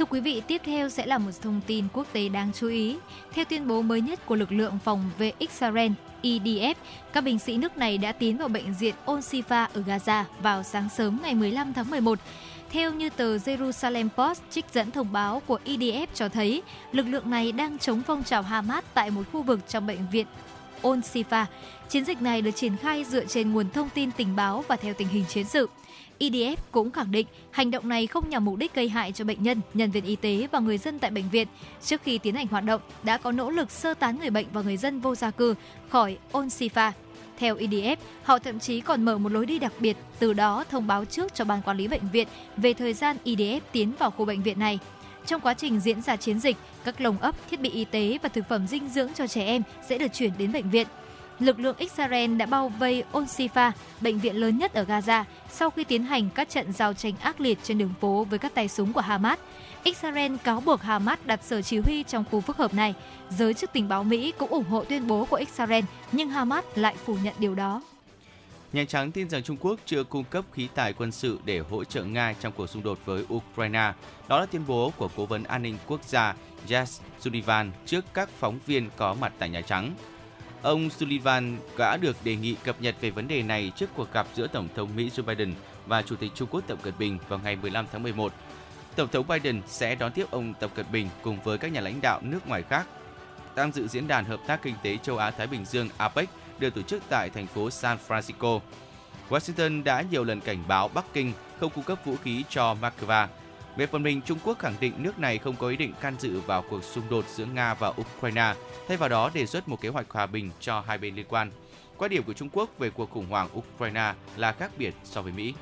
Thưa quý vị, tiếp theo sẽ là một thông tin quốc tế đáng chú ý. Theo tuyên bố mới nhất của lực lượng phòng vệ Israel EDF, các binh sĩ nước này đã tiến vào bệnh viện Ol-Sifa ở Gaza vào sáng sớm ngày 15 tháng 11. Theo như tờ Jerusalem Post trích dẫn thông báo của EDF cho thấy, lực lượng này đang chống phong trào Hamas tại một khu vực trong bệnh viện Ol-Sifa. Chiến dịch này được triển khai dựa trên nguồn thông tin tình báo và theo tình hình chiến sự. IDF cũng khẳng định hành động này không nhằm mục đích gây hại cho bệnh nhân, nhân viên y tế và người dân tại bệnh viện. Trước khi tiến hành hoạt động, đã có nỗ lực sơ tán người bệnh và người dân vô gia cư khỏi Onsifa. Theo IDF, họ thậm chí còn mở một lối đi đặc biệt, từ đó thông báo trước cho ban quản lý bệnh viện về thời gian IDF tiến vào khu bệnh viện này. Trong quá trình diễn ra chiến dịch, các lồng ấp, thiết bị y tế và thực phẩm dinh dưỡng cho trẻ em sẽ được chuyển đến bệnh viện. Lực lượng Israel đã bao vây Onsifa, bệnh viện lớn nhất ở Gaza, sau khi tiến hành các trận giao tranh ác liệt trên đường phố với các tay súng của Hamas. Israel cáo buộc Hamas đặt sở chỉ huy trong khu phức hợp này. Giới chức tình báo Mỹ cũng ủng hộ tuyên bố của Israel, nhưng Hamas lại phủ nhận điều đó. Nhà Trắng tin rằng Trung Quốc chưa cung cấp khí tài quân sự để hỗ trợ Nga trong cuộc xung đột với Ukraine. Đó là tuyên bố của Cố vấn An ninh Quốc gia Jess Sullivan trước các phóng viên có mặt tại Nhà Trắng. Ông Sullivan đã được đề nghị cập nhật về vấn đề này trước cuộc gặp giữa Tổng thống Mỹ Joe Biden và Chủ tịch Trung Quốc Tập Cận Bình vào ngày 15 tháng 11. Tổng thống Biden sẽ đón tiếp ông Tập Cận Bình cùng với các nhà lãnh đạo nước ngoài khác tham dự diễn đàn hợp tác kinh tế châu Á Thái Bình Dương APEC được tổ chức tại thành phố San Francisco. Washington đã nhiều lần cảnh báo Bắc Kinh không cung cấp vũ khí cho Moscow. Về phần mình, Trung Quốc khẳng định nước này không có ý định can dự vào cuộc xung đột giữa Nga và Ukraine, thay vào đó đề xuất một kế hoạch hòa bình cho hai bên liên quan. Quan điểm của Trung Quốc về cuộc khủng hoảng Ukraine là khác biệt so với Mỹ.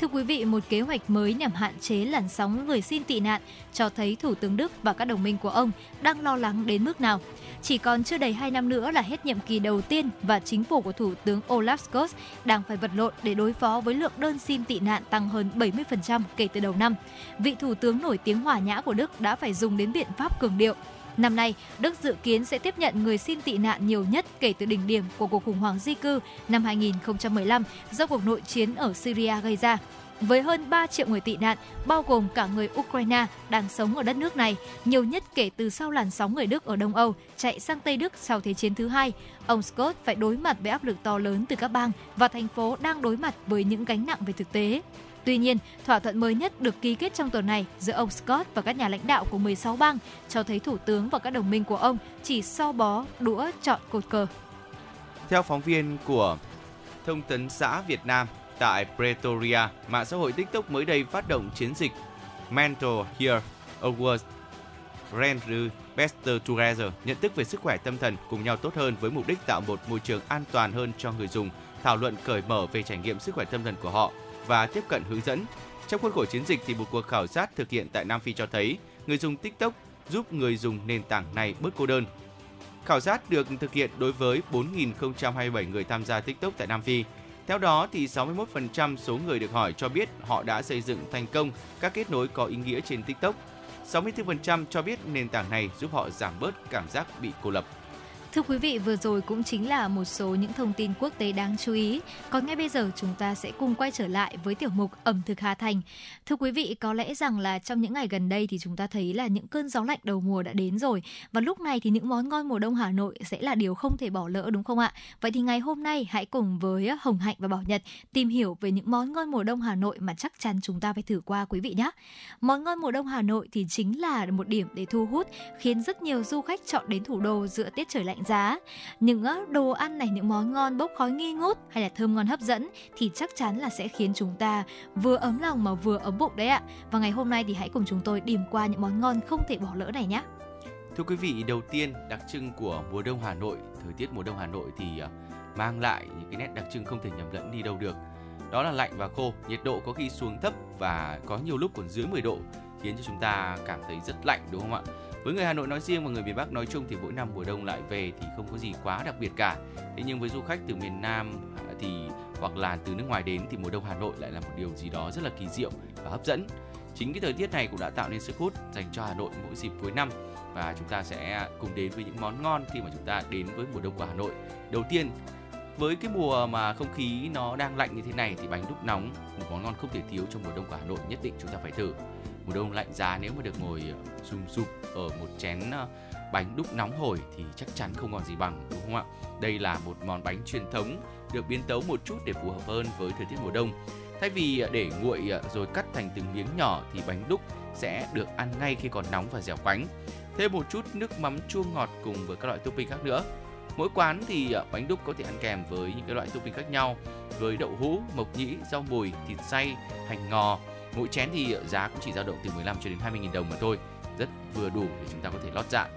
Thưa quý vị, một kế hoạch mới nhằm hạn chế làn sóng người xin tị nạn cho thấy Thủ tướng Đức và các đồng minh của ông đang lo lắng đến mức nào. Chỉ còn chưa đầy 2 năm nữa là hết nhiệm kỳ đầu tiên và chính phủ của Thủ tướng Olaf Scholz đang phải vật lộn để đối phó với lượng đơn xin tị nạn tăng hơn 70% kể từ đầu năm. Vị Thủ tướng nổi tiếng hòa nhã của Đức đã phải dùng đến biện pháp cường điệu. Năm nay, Đức dự kiến sẽ tiếp nhận người xin tị nạn nhiều nhất kể từ đỉnh điểm của cuộc khủng hoảng di cư năm 2015 do cuộc nội chiến ở Syria gây ra với hơn 3 triệu người tị nạn, bao gồm cả người Ukraine đang sống ở đất nước này, nhiều nhất kể từ sau làn sóng người Đức ở Đông Âu chạy sang Tây Đức sau Thế chiến thứ hai. Ông Scott phải đối mặt với áp lực to lớn từ các bang và thành phố đang đối mặt với những gánh nặng về thực tế. Tuy nhiên, thỏa thuận mới nhất được ký kết trong tuần này giữa ông Scott và các nhà lãnh đạo của 16 bang cho thấy thủ tướng và các đồng minh của ông chỉ so bó đũa chọn cột cờ. Theo phóng viên của Thông tấn xã Việt Nam, tại Pretoria, mạng xã hội TikTok mới đây phát động chiến dịch Mental Here Awards Rent Better Together, nhận thức về sức khỏe tâm thần cùng nhau tốt hơn với mục đích tạo một môi trường an toàn hơn cho người dùng, thảo luận cởi mở về trải nghiệm sức khỏe tâm thần của họ và tiếp cận hướng dẫn. Trong khuôn khổ chiến dịch thì một cuộc khảo sát thực hiện tại Nam Phi cho thấy người dùng TikTok giúp người dùng nền tảng này bớt cô đơn. Khảo sát được thực hiện đối với 4.027 người tham gia TikTok tại Nam Phi. Theo đó, thì 61% số người được hỏi cho biết họ đã xây dựng thành công các kết nối có ý nghĩa trên TikTok. 64% cho biết nền tảng này giúp họ giảm bớt cảm giác bị cô lập. Thưa quý vị, vừa rồi cũng chính là một số những thông tin quốc tế đáng chú ý. Còn ngay bây giờ chúng ta sẽ cùng quay trở lại với tiểu mục ẩm thực Hà Thành. Thưa quý vị, có lẽ rằng là trong những ngày gần đây thì chúng ta thấy là những cơn gió lạnh đầu mùa đã đến rồi. Và lúc này thì những món ngon mùa đông Hà Nội sẽ là điều không thể bỏ lỡ đúng không ạ? Vậy thì ngày hôm nay hãy cùng với Hồng Hạnh và Bảo Nhật tìm hiểu về những món ngon mùa đông Hà Nội mà chắc chắn chúng ta phải thử qua quý vị nhé. Món ngon mùa đông Hà Nội thì chính là một điểm để thu hút khiến rất nhiều du khách chọn đến thủ đô giữa tiết trời lạnh lạnh giá những đồ ăn này những món ngon bốc khói nghi ngút hay là thơm ngon hấp dẫn thì chắc chắn là sẽ khiến chúng ta vừa ấm lòng mà vừa ấm bụng đấy ạ và ngày hôm nay thì hãy cùng chúng tôi điểm qua những món ngon không thể bỏ lỡ này nhé Thưa quý vị, đầu tiên đặc trưng của mùa đông Hà Nội, thời tiết mùa đông Hà Nội thì à, mang lại những cái nét đặc trưng không thể nhầm lẫn đi đâu được. Đó là lạnh và khô, nhiệt độ có khi xuống thấp và có nhiều lúc còn dưới 10 độ khiến cho chúng ta cảm thấy rất lạnh đúng không ạ? Với người Hà Nội nói riêng và người miền Bắc nói chung thì mỗi năm mùa đông lại về thì không có gì quá đặc biệt cả. Thế nhưng với du khách từ miền Nam à, thì, hoặc là từ nước ngoài đến thì mùa đông Hà Nội lại là một điều gì đó rất là kỳ diệu và hấp dẫn. Chính cái thời tiết này cũng đã tạo nên sức hút dành cho Hà Nội mỗi dịp cuối năm. Và chúng ta sẽ cùng đến với những món ngon khi mà chúng ta đến với mùa đông của Hà Nội. Đầu tiên, với cái mùa mà không khí nó đang lạnh như thế này thì bánh đúc nóng, một món ngon không thể thiếu trong mùa đông của Hà Nội nhất định chúng ta phải thử mùa đông lạnh giá nếu mà được ngồi ờ, sum sụp ở một chén ờ, bánh đúc nóng hổi thì chắc chắn không còn gì bằng đúng không ạ? Đây là một món bánh truyền thống được biến tấu một chút để phù hợp hơn với thời tiết mùa đông. Thay vì ờ, để nguội rồi cắt thành từng miếng nhỏ thì bánh đúc sẽ được ăn ngay khi còn nóng và dẻo quánh. Thêm một chút nước mắm chua ngọt cùng với các loại topping khác nữa. Mỗi quán thì bánh đúc có thể ăn kèm với những cái loại topping khác nhau, với đậu hũ, mộc nhĩ, rau mùi, thịt xay, hành ngò, Mỗi chén thì giá cũng chỉ dao động từ 15 cho đến 20 000 đồng mà thôi, rất vừa đủ để chúng ta có thể lót dạ.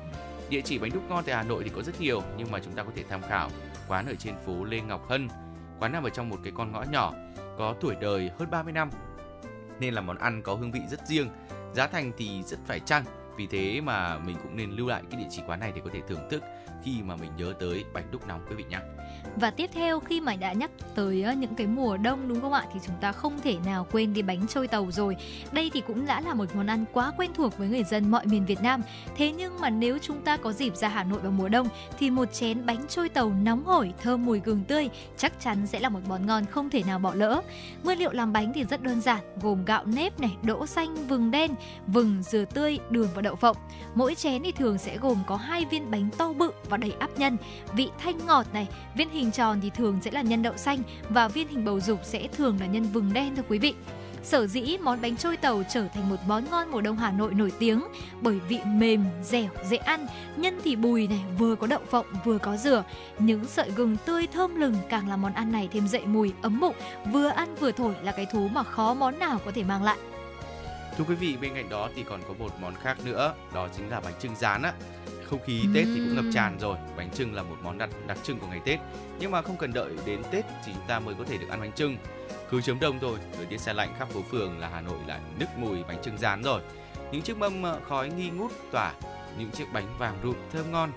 Địa chỉ bánh đúc ngon tại Hà Nội thì có rất nhiều nhưng mà chúng ta có thể tham khảo quán ở trên phố Lê Ngọc Hân. Quán nằm ở trong một cái con ngõ nhỏ, có tuổi đời hơn 30 năm nên là món ăn có hương vị rất riêng, giá thành thì rất phải chăng. Vì thế mà mình cũng nên lưu lại cái địa chỉ quán này để có thể thưởng thức khi mà mình nhớ tới bánh đúc nóng quý vị nhé. Và tiếp theo khi mà đã nhắc tới ờ, những cái mùa đông đúng không ạ thì chúng ta không thể nào quên đi bánh trôi tàu rồi. Đây thì cũng đã là một món ăn quá quen thuộc với người dân mọi miền Việt Nam. Thế nhưng mà nếu chúng ta có dịp ra Hà Nội vào mùa đông thì một chén bánh trôi tàu nóng hổi thơm mùi gừng tươi chắc chắn sẽ là một món ngon không thể nào bỏ lỡ. Nguyên liệu làm bánh thì rất đơn giản, gồm gạo nếp này, đỗ xanh, vừng đen, vừng, dừa tươi, đường và đậu phộng. Mỗi chén thì thường sẽ gồm có hai viên bánh to bự và đầy áp nhân, vị thanh ngọt này, viên hình hình tròn thì thường sẽ là nhân đậu xanh và viên hình bầu dục sẽ thường là nhân vừng đen thưa quý vị. Sở dĩ món bánh trôi tàu trở thành một món ngon mùa đông Hà Nội nổi tiếng bởi vị mềm, dẻo, dễ ăn, nhân thì bùi này, vừa có đậu phộng vừa có dừa. Những sợi gừng tươi thơm lừng càng làm món ăn này thêm dậy mùi ấm bụng, vừa ăn vừa thổi là cái thú mà khó món nào có thể mang lại. Thưa quý vị, bên cạnh đó thì còn có một món khác nữa, đó chính là bánh trưng rán á không khí Tết thì cũng ngập tràn rồi. Bánh trưng là một món đặc đặc trưng của ngày Tết. Nhưng mà không cần đợi đến Tết thì chúng ta mới có thể được ăn bánh trưng. Cứ chấm đông thôi, thời tiết xe lạnh khắp phố phường là Hà Nội là nức mùi bánh trưng rán rồi. Những chiếc mâm ờ, khói nghi ngút tỏa, những chiếc bánh vàng rụt thơm ngon.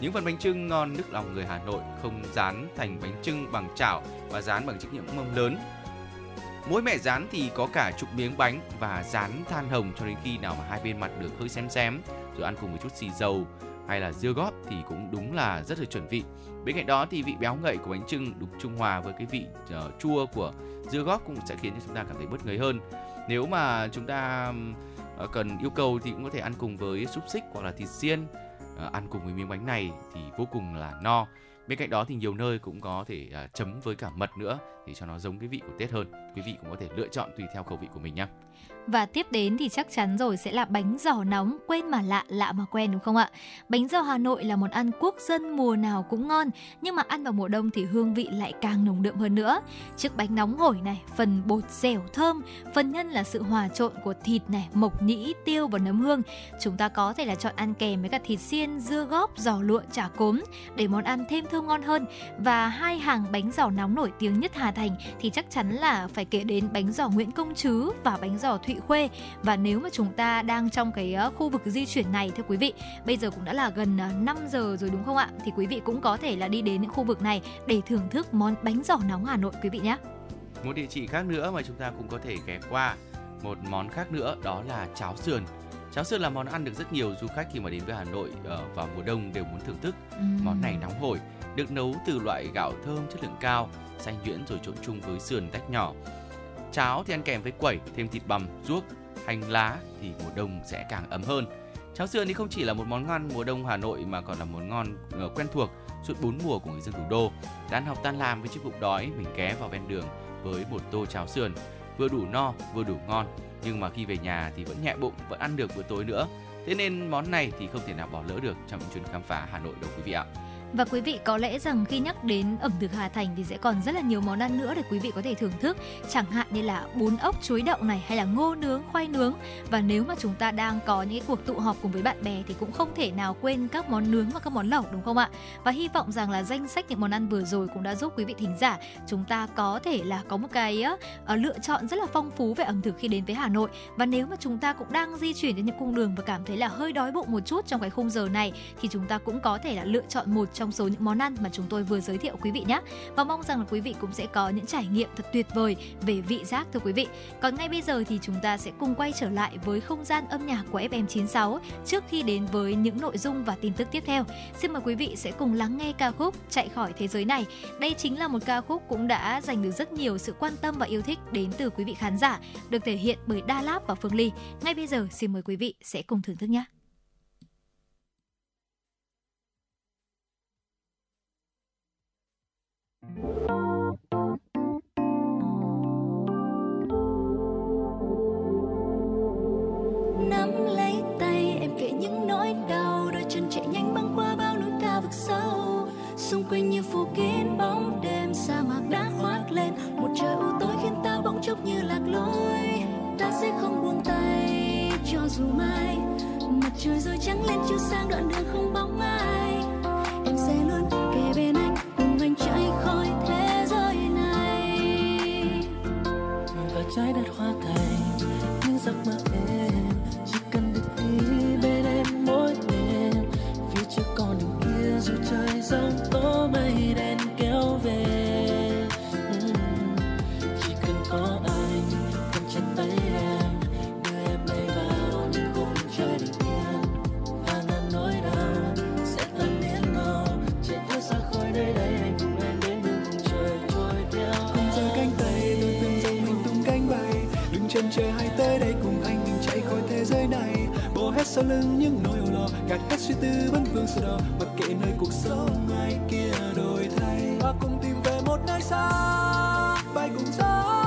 Những phần bánh trưng ngon nức lòng người Hà Nội không dán thành bánh trưng bằng chảo mà dán bằng chiếc những mâm lớn Mỗi mẹ rán thì có cả chục miếng bánh và rán than hồng cho đến khi nào mà hai bên mặt được hơi xém xém rồi ăn cùng với chút xì dầu hay là dưa góp thì cũng đúng là rất là chuẩn vị. Bên cạnh đó thì vị béo ngậy của bánh trưng đục trung hòa với cái vị uh, chua của dưa góp cũng sẽ khiến cho chúng ta cảm thấy bớt ngấy hơn. Nếu mà chúng ta uh, cần yêu cầu thì cũng có thể ăn cùng với xúc xích hoặc là thịt xiên. Uh, ăn cùng với miếng bánh này thì vô cùng là no. Bên cạnh đó thì nhiều nơi cũng có thể uh, chấm với cả mật nữa để cho nó giống cái vị của Tết hơn. Quý vị cũng có thể lựa chọn tùy theo khẩu vị của mình nhé. Và tiếp đến thì chắc chắn rồi sẽ là bánh giò nóng, quen mà lạ, lạ mà quen đúng không ạ? Bánh giò Hà Nội là một ăn quốc dân mùa nào cũng ngon, nhưng mà ăn vào mùa đông thì hương vị lại càng nồng đượm hơn nữa. Chiếc bánh nóng hổi này, phần bột dẻo thơm, phần nhân là sự hòa trộn của thịt này, mộc nhĩ, tiêu và nấm hương. Chúng ta có thể là chọn ăn kèm với cả thịt xiên, dưa góp, giò lụa, chả cốm để món ăn thêm thơm thơm ngon hơn và hai hàng bánh giò nóng nổi tiếng nhất Hà Thành thì chắc chắn là phải kể đến bánh giò Nguyễn Công Trứ và bánh giò Thụy Khuê. Và nếu mà chúng ta đang trong cái ờ, khu vực di chuyển này thưa quý vị bây giờ cũng đã là gần 5 giờ rồi đúng không ạ? Thì quý vị cũng có thể là đi đến những khu vực này để thưởng thức món bánh giò nóng Hà Nội quý vị nhé. Một địa chỉ khác nữa mà chúng ta cũng có thể ghé qua một món khác nữa đó là cháo sườn. Cháo sườn là món ăn được rất nhiều du khách khi mà đến với Hà Nội ở vào mùa đông đều muốn thưởng thức. Món này nóng hổi được nấu từ loại gạo thơm chất lượng cao xay nhuyễn rồi trộn chung với sườn tách nhỏ cháo thì ăn kèm với quẩy, thêm thịt bằm, ruốc, hành lá thì mùa đông sẽ càng ấm hơn. Cháo sườn thì không chỉ là một món ngon mùa đông Hà Nội mà còn là món ngon ờ, quen thuộc suốt bốn mùa của người dân thủ đô. Đã ăn học tan làm với chiếc bụng đói, mình ghé vào ven đường với một tô cháo sườn. Vừa đủ no, vừa đủ ngon, nhưng mà khi về nhà thì vẫn nhẹ bụng, vẫn ăn được bữa tối nữa. Thế nên món này thì không thể nào bỏ lỡ được trong những chuyến khám phá Hà Nội đâu quý vị ạ và quý vị có lẽ rằng khi nhắc đến ẩm thực Hà Thành thì sẽ còn rất là nhiều món ăn nữa để quý vị có thể thưởng thức. Chẳng hạn như là bún ốc chuối đậu này hay là ngô nướng khoai nướng. Và nếu mà chúng ta đang có những cuộc tụ họp cùng với bạn bè thì cũng không thể nào quên các món nướng và các món lẩu đúng không ạ? Và hy vọng rằng là danh sách những món ăn vừa rồi cũng đã giúp quý vị thính giả chúng ta có thể là có một cái uh, lựa chọn rất là phong phú về ẩm thực khi đến với Hà Nội. Và nếu mà chúng ta cũng đang di chuyển đến những cung đường và cảm thấy là hơi đói bụng một chút trong cái khung giờ này thì chúng ta cũng có thể là lựa chọn một trong số những món ăn mà chúng tôi vừa giới thiệu quý vị nhé. Và mong rằng là quý vị cũng sẽ có những trải nghiệm thật tuyệt vời về vị giác thưa quý vị. Còn ngay bây giờ thì chúng ta sẽ cùng quay trở lại với không gian âm nhạc của FM96 trước khi đến với những nội dung và tin tức tiếp theo. Xin mời quý vị sẽ cùng lắng nghe ca khúc Chạy khỏi thế giới này. Đây chính là một ca khúc cũng đã giành được rất nhiều sự quan tâm và yêu thích đến từ quý vị khán giả, được thể hiện bởi Đa Láp và Phương Ly. Ngay bây giờ xin mời quý vị sẽ cùng thưởng thức nhé. Nắm lấy tay em kể những nỗi đau, đôi chân chạy nhanh băng qua bao núi cao vực sâu. Xung quanh như phủ kín bóng đêm sa mạc đã khoác lên. Một trời u tối khiến ta bỗng chốc như lạc lối. Ta sẽ không buông tay, cho dù mai. Mặt trời rồi trắng lên chiếu sang đoạn đường không bóng ai. Trái đất hoa thành những giấc mơ em. Chỉ cần được đi bên em mỗi đêm, phía trước con đường kia dù trời giông tố sau lưng những nỗi âu lo, gạt hết suy tư vẫn vương sầu đỏ. Mặc kệ nơi cuộc sống ai kia đổi thay và cùng tìm về một nơi xa, bay cùng gió.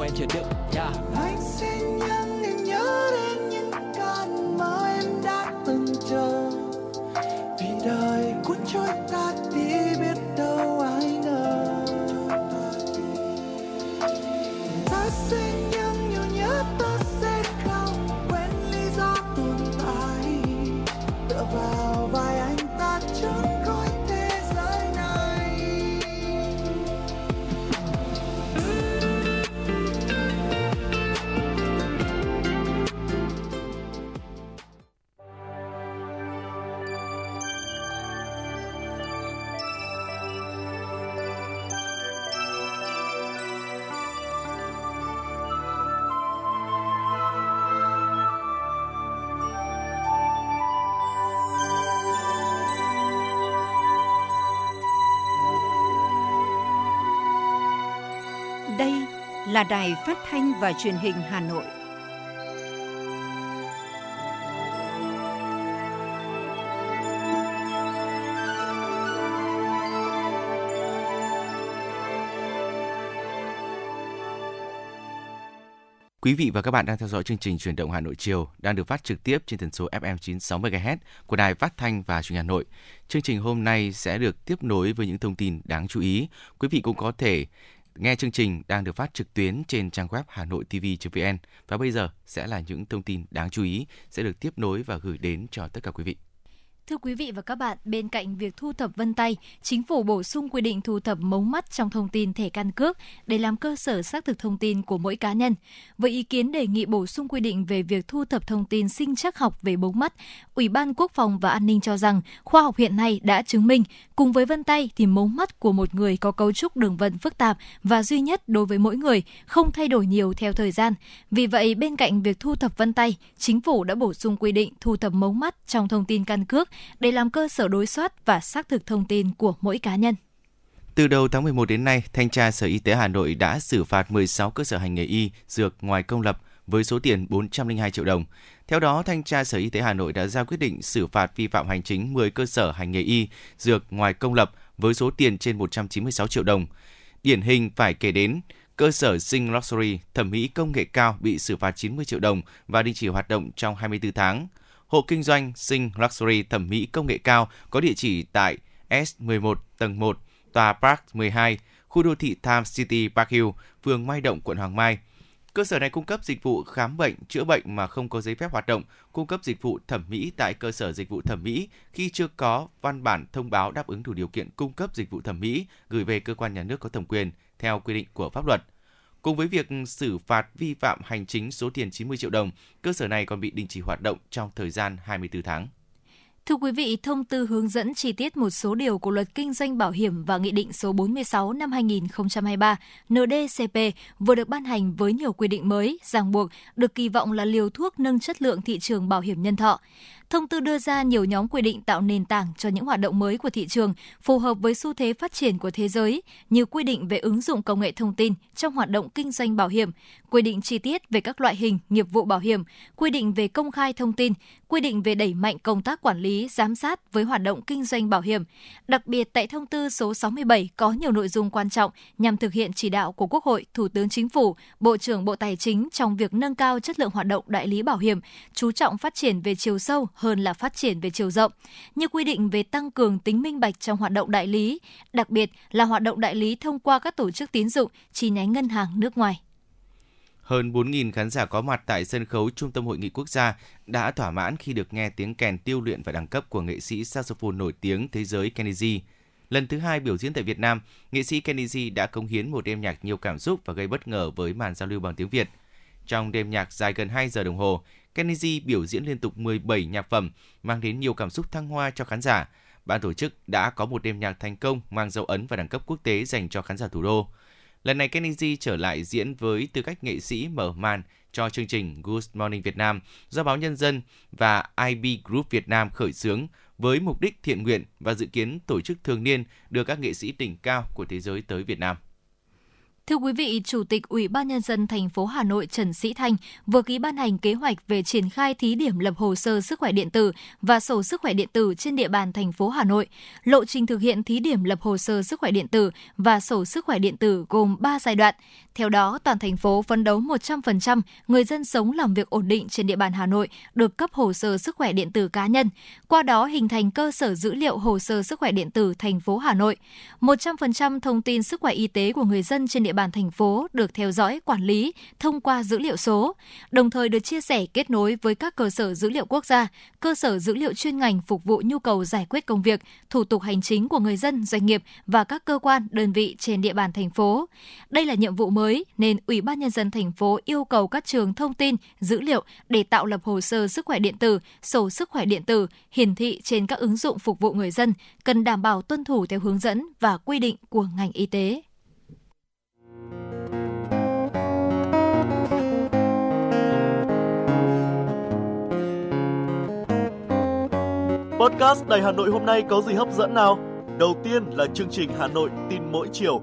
Ấm trong mắt đâu em chưa đựng yeah. Là Đài Phát thanh và Truyền hình Hà Nội. Quý vị và các bạn đang theo dõi chương trình Truyền động Hà Nội chiều, đang được phát trực tiếp trên tần số FM 96 MHz của Đài Phát thanh và Truyền hình Hà Nội. Chương trình hôm nay sẽ được tiếp nối với những thông tin đáng chú ý. Quý vị cũng có thể nghe chương trình đang được phát trực tuyến trên trang web Hà Nội TV.vn và bây giờ sẽ là những thông tin đáng chú ý sẽ được tiếp nối và gửi đến cho tất cả quý vị. Thưa quý vị và các bạn, bên cạnh việc thu thập vân tay, chính phủ bổ sung quy định thu thập mống mắt trong thông tin thẻ căn cước để làm cơ sở xác thực thông tin của mỗi cá nhân. Với ý kiến đề nghị bổ sung quy định về việc thu thập thông tin sinh chắc học về mống mắt, Ủy ban Quốc phòng và An ninh cho rằng khoa học hiện nay đã chứng minh cùng với vân tay thì mống mắt của một người có cấu trúc đường vân phức tạp và duy nhất đối với mỗi người, không thay đổi nhiều theo thời gian. Vì vậy, bên cạnh việc thu thập vân tay, chính phủ đã bổ sung quy định thu thập mống mắt trong thông tin căn cước để làm cơ sở đối soát và xác thực thông tin của mỗi cá nhân. Từ đầu tháng 11 đến nay, Thanh tra Sở Y tế Hà Nội đã xử phạt 16 cơ sở hành nghề y, dược ngoài công lập với số tiền 402 triệu đồng. Theo đó, Thanh tra Sở Y tế Hà Nội đã ra quyết định xử phạt vi phạm hành chính 10 cơ sở hành nghề y, dược ngoài công lập với số tiền trên 196 triệu đồng. Điển hình phải kể đến cơ sở Sing Luxury thẩm mỹ công nghệ cao bị xử phạt 90 triệu đồng và đình chỉ hoạt động trong 24 tháng hộ kinh doanh Sing Luxury thẩm mỹ công nghệ cao có địa chỉ tại S11 tầng 1, tòa Park 12, khu đô thị Times City Park Hill, phường Mai Động, quận Hoàng Mai. Cơ sở này cung cấp dịch vụ khám bệnh, chữa bệnh mà không có giấy phép hoạt động, cung cấp dịch vụ thẩm mỹ tại cơ sở dịch vụ thẩm mỹ khi chưa có văn bản thông báo đáp ứng đủ điều kiện cung cấp dịch vụ thẩm mỹ gửi về cơ quan nhà nước có thẩm quyền theo quy định của pháp luật. Cùng với việc xử phạt vi phạm hành chính số tiền 90 triệu đồng, cơ sở này còn bị đình chỉ hoạt động trong thời gian 24 tháng. Thưa quý vị, thông tư hướng dẫn chi tiết một số điều của luật kinh doanh bảo hiểm và Nghị định số 46 năm 2023 NDCP vừa được ban hành với nhiều quy định mới, ràng buộc, được kỳ vọng là liều thuốc nâng chất lượng thị trường bảo hiểm nhân thọ. Thông tư đưa ra nhiều nhóm quy định tạo nền tảng cho những hoạt động mới của thị trường, phù hợp với xu thế phát triển của thế giới, như quy định về ứng dụng công nghệ thông tin trong hoạt động kinh doanh bảo hiểm, quy định chi tiết về các loại hình nghiệp vụ bảo hiểm, quy định về công khai thông tin, quy định về đẩy mạnh công tác quản lý, giám sát với hoạt động kinh doanh bảo hiểm. Đặc biệt tại thông tư số 67 có nhiều nội dung quan trọng nhằm thực hiện chỉ đạo của Quốc hội, Thủ tướng Chính phủ, Bộ trưởng Bộ Tài chính trong việc nâng cao chất lượng hoạt động đại lý bảo hiểm, chú trọng phát triển về chiều sâu hơn là phát triển về chiều rộng, như quy định về tăng cường tính minh bạch trong hoạt động đại lý, đặc biệt là hoạt động đại lý thông qua các tổ chức tín dụng, chi nhánh ngân hàng nước ngoài. Hơn 4.000 khán giả có mặt tại sân khấu Trung tâm Hội nghị Quốc gia đã thỏa mãn khi được nghe tiếng kèn tiêu luyện và đẳng cấp của nghệ sĩ saxophone nổi tiếng thế giới Kennedy Lần thứ hai biểu diễn tại Việt Nam, nghệ sĩ Kennedy đã cống hiến một đêm nhạc nhiều cảm xúc và gây bất ngờ với màn giao lưu bằng tiếng Việt. Trong đêm nhạc dài gần 2 giờ đồng hồ, Kennedy biểu diễn liên tục 17 nhạc phẩm, mang đến nhiều cảm xúc thăng hoa cho khán giả. Ban tổ chức đã có một đêm nhạc thành công mang dấu ấn và đẳng cấp quốc tế dành cho khán giả thủ đô. Lần này Kennedy trở lại diễn với tư cách nghệ sĩ mở màn cho chương trình Good Morning Việt Nam do báo Nhân dân và IB Group Việt Nam khởi xướng với mục đích thiện nguyện và dự kiến tổ chức thường niên đưa các nghệ sĩ đỉnh cao của thế giới tới Việt Nam. Thưa quý vị, Chủ tịch Ủy ban nhân dân thành phố Hà Nội Trần Sĩ Thanh vừa ký ban hành kế hoạch về triển khai thí điểm lập hồ sơ sức khỏe điện tử và sổ sức khỏe điện tử trên địa bàn thành phố Hà Nội. Lộ trình thực hiện thí điểm lập hồ sơ sức khỏe điện tử và sổ sức khỏe điện tử gồm 3 giai đoạn. Theo đó, toàn thành phố phấn đấu 100% người dân sống làm việc ổn định trên địa bàn Hà Nội được cấp hồ sơ sức khỏe điện tử cá nhân, qua đó hình thành cơ sở dữ liệu hồ sơ sức khỏe điện tử thành phố Hà Nội. 100% thông tin sức khỏe y tế của người dân trên địa bàn thành phố được theo dõi, quản lý thông qua dữ liệu số, đồng thời được chia sẻ kết nối với các cơ sở dữ liệu quốc gia, cơ sở dữ liệu chuyên ngành phục vụ nhu cầu giải quyết công việc, thủ tục hành chính của người dân, doanh nghiệp và các cơ quan, đơn vị trên địa bàn thành phố. Đây là nhiệm vụ mới nên Ủy ban nhân dân thành phố yêu cầu các trường thông tin, dữ liệu để tạo lập hồ sơ sức khỏe điện tử, sổ sức khỏe điện tử hiển thị trên các ứng dụng phục vụ người dân cần đảm bảo tuân thủ theo hướng dẫn và quy định của ngành y tế. Podcast Đài Hà Nội hôm nay có gì hấp dẫn nào? Đầu tiên là chương trình Hà Nội tin mỗi chiều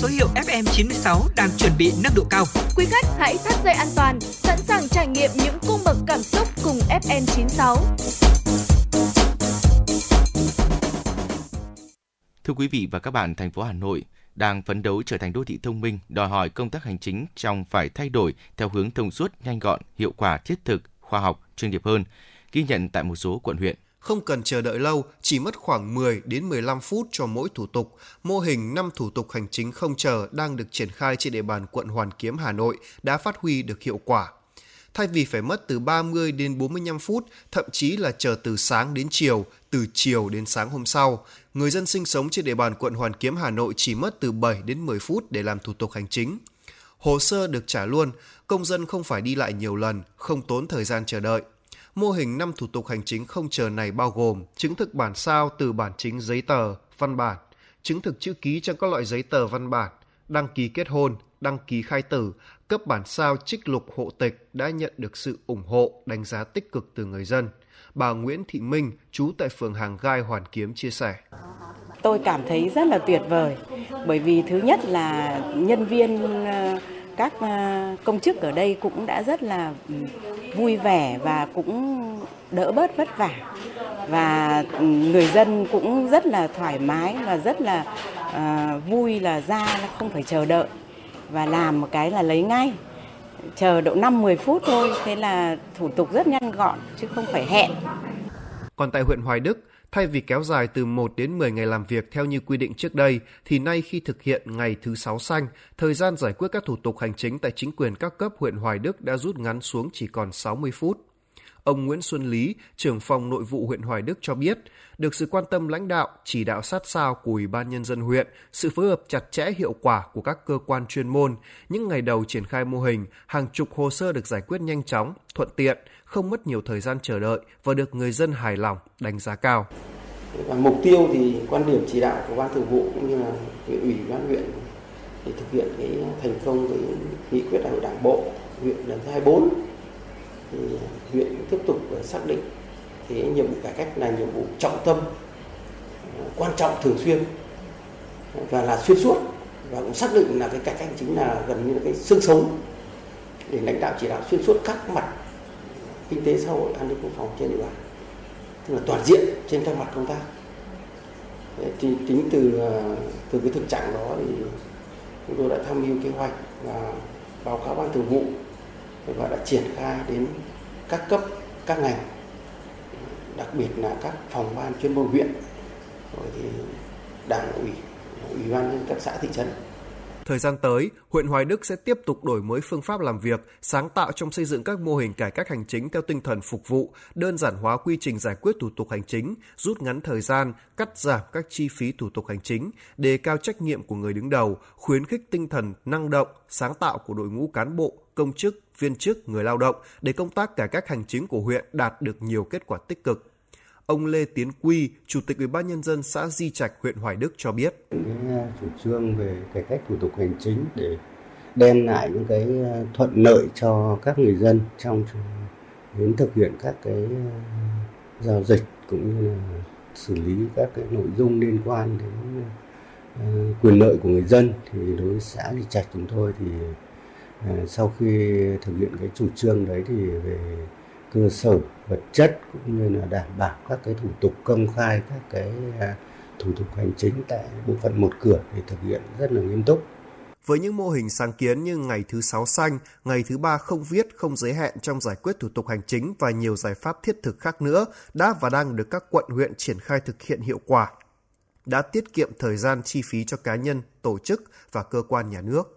Số hiệu FM96 đang chuẩn bị nâng độ cao. Quý khách hãy thắt dây an toàn, sẵn sàng trải nghiệm những cung bậc cảm xúc cùng FN96. Thưa quý vị và các bạn, thành phố Hà Nội đang phấn đấu trở thành đô thị thông minh, đòi hỏi công tác hành chính trong phải thay đổi theo hướng thông suốt, nhanh gọn, hiệu quả, thiết thực, khoa học, chuyên nghiệp hơn, ghi nhận tại một số quận huyện. Không cần chờ đợi lâu, chỉ mất khoảng 10 đến 15 phút cho mỗi thủ tục. Mô hình 5 thủ tục hành chính không chờ đang được triển khai trên địa bàn quận Hoàn Kiếm, Hà Nội đã phát huy được hiệu quả. Thay vì phải mất từ 30 đến 45 phút, thậm chí là chờ từ sáng đến chiều, từ chiều đến sáng hôm sau, người dân sinh sống trên địa bàn quận Hoàn Kiếm, Hà Nội chỉ mất từ 7 đến 10 phút để làm thủ tục hành chính. Hồ sơ được trả luôn, công dân không phải đi lại nhiều lần, không tốn thời gian chờ đợi. Mô hình 5 thủ tục hành chính không chờ này bao gồm chứng thực bản sao từ bản chính giấy tờ, văn bản, chứng thực chữ ký trong các loại giấy tờ văn bản, đăng ký kết hôn, đăng ký khai tử, cấp bản sao trích lục hộ tịch đã nhận được sự ủng hộ, đánh giá tích cực từ người dân. Bà Nguyễn Thị Minh, trú tại phường Hàng Gai, Hoàn Kiếm chia sẻ. Tôi cảm thấy rất là tuyệt vời bởi vì thứ nhất là nhân viên các à, công chức ở đây cũng đã rất là vui vẻ và cũng đỡ bớt vất vả. Và ừ, người dân cũng rất là thoải mái và rất là uh, vui là ra không phải chờ đợi và làm một cái là lấy ngay. Chờ độ 5 10 phút thôi thế là thủ tục rất nhanh gọn chứ không phải hẹn. Còn tại huyện Hoài Đức, thay vì kéo dài từ 1 đến 10 ngày làm việc theo như quy định trước đây, thì nay khi thực hiện ngày thứ sáu xanh, thời gian giải quyết các thủ tục hành chính tại chính quyền các cấp huyện Hoài Đức đã rút ngắn xuống chỉ còn 60 phút. Ông Nguyễn Xuân Lý, trưởng phòng nội vụ huyện Hoài Đức cho biết, được sự quan tâm lãnh đạo, chỉ đạo sát sao của Ủy ban Nhân dân huyện, sự phối hợp chặt chẽ hiệu quả của các cơ quan chuyên môn, những ngày đầu triển khai mô hình, hàng chục hồ sơ được giải quyết nhanh chóng, thuận tiện, không mất nhiều thời gian chờ đợi và được người dân hài lòng, đánh giá cao. Và mục tiêu thì quan điểm chỉ đạo của ban thường vụ cũng như là huyện ủy ban huyện để thực hiện cái thành công cái nghị quyết đại hội đảng bộ huyện lần thứ 24 thì huyện cũng tiếp tục xác định cái nhiệm vụ cải cách là nhiệm vụ trọng tâm quan trọng thường xuyên và là xuyên suốt và cũng xác định là cái cải cách chính là gần như là cái xương sống để lãnh đạo chỉ đạo xuyên suốt các mặt kinh tế xã hội an ninh quốc phòng trên địa bàn. Tức là toàn diện trên các mặt công tác. Đấy, thì tính từ ờ, từ cái thực trạng đó thì chúng tôi đã tham mưu kế hoạch và báo cáo ban thường vụ và đã triển khai đến các cấp các ngành đặc biệt là các phòng ban chuyên môn huyện rồi thì đảng ủy ủy ban nhân các xã thị trấn. Thời gian tới, huyện Hoài Đức sẽ tiếp tục đổi mới phương pháp làm việc, sáng tạo trong xây dựng các mô hình cải cách hành chính theo tinh thần phục vụ, đơn giản hóa quy trình giải quyết thủ tục hành chính, rút ngắn thời gian, cắt giảm các chi phí thủ tục hành chính, đề cao trách nhiệm của người đứng đầu, khuyến khích tinh thần năng động, sáng tạo của đội ngũ cán bộ, công chức, viên chức, người lao động để công tác cải cách hành chính của huyện đạt được nhiều kết quả tích cực. Ông Lê Tiến Quy, Chủ tịch Ủy ban nhân dân xã Di Trạch, huyện Hoài Đức cho biết: cái ờ, chủ trương về cải cách thủ tục hành chính để đem lại những cái ờ, thuận lợi cho các người dân trong đến thực hiện các cái ờ, giao dịch cũng như là xử lý các cái nội dung liên quan đến quyền lợi của người dân. Thì đối với xã Di Trạch chúng tôi thì sau khi thực hiện cái chủ trương đấy thì về cơ sở vật chất cũng như là đảm bảo các cái thủ tục công khai các cái à, thủ tục hành chính tại bộ phận một cửa để thực hiện rất là nghiêm túc. Với những mô hình sáng kiến như ngày thứ sáu xanh, ngày thứ ba không viết, không giới hạn trong giải quyết thủ tục hành chính và nhiều giải pháp thiết thực khác nữa đã và đang được các quận huyện triển khai thực hiện hiệu quả đã tiết kiệm thời gian chi phí cho cá nhân, tổ chức và cơ quan nhà nước.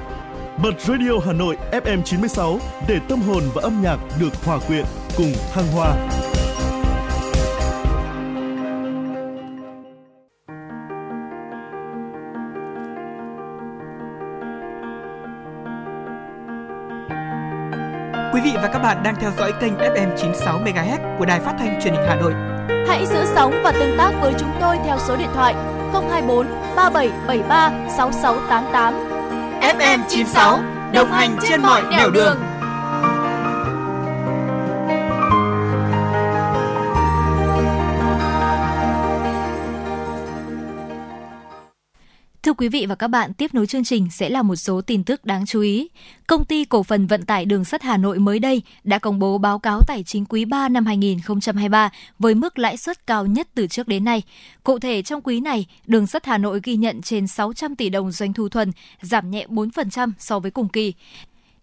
Bật Radio Hà Nội FM 96 để tâm hồn và âm nhạc được hòa quyện cùng thăng hoa. Quý vị và các bạn đang theo dõi kênh FM 96 MHz của Đài Phát thanh Truyền hình Hà Nội. Hãy giữ sóng và tương tác với chúng tôi theo số điện thoại 024 3773 6688. FM 96 đồng hành trên mọi nẻo đường. đường. Quý vị và các bạn, tiếp nối chương trình sẽ là một số tin tức đáng chú ý. Công ty cổ phần vận tải đường sắt Hà Nội mới đây đã công bố báo cáo tài chính quý 3 năm 2023 với mức lãi suất cao nhất từ trước đến nay. Cụ thể trong quý này, đường sắt Hà Nội ghi nhận trên 600 tỷ đồng doanh thu thuần, giảm nhẹ 4% so với cùng kỳ.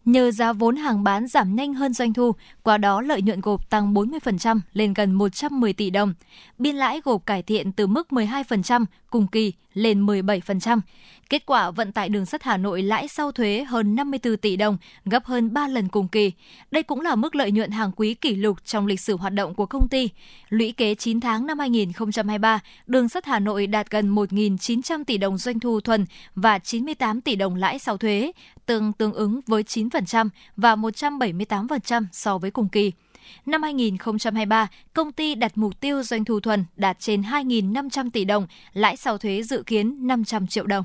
Nhờ giá vốn hàng bán giảm nhanh hơn doanh thu, qua đó lợi nhuận gộp tăng 40% lên gần 110 tỷ đồng. Biên lãi gộp cải thiện từ mức 12% cùng kỳ lên 17%. Kết quả vận tải đường sắt Hà Nội lãi sau thuế hơn 54 tỷ đồng, gấp hơn 3 lần cùng kỳ. Đây cũng là mức lợi nhuận hàng quý kỷ lục trong lịch sử hoạt động của công ty. Lũy kế 9 tháng năm 2023, đường sắt Hà Nội đạt gần 1.900 tỷ đồng doanh thu thuần và 98 tỷ đồng lãi sau thuế, tương tương ứng với 9% và 178% so với cùng kỳ. Năm 2023, công ty đặt mục tiêu doanh thu thuần đạt trên 2.500 tỷ đồng, lãi sau thuế dự kiến 500 triệu đồng.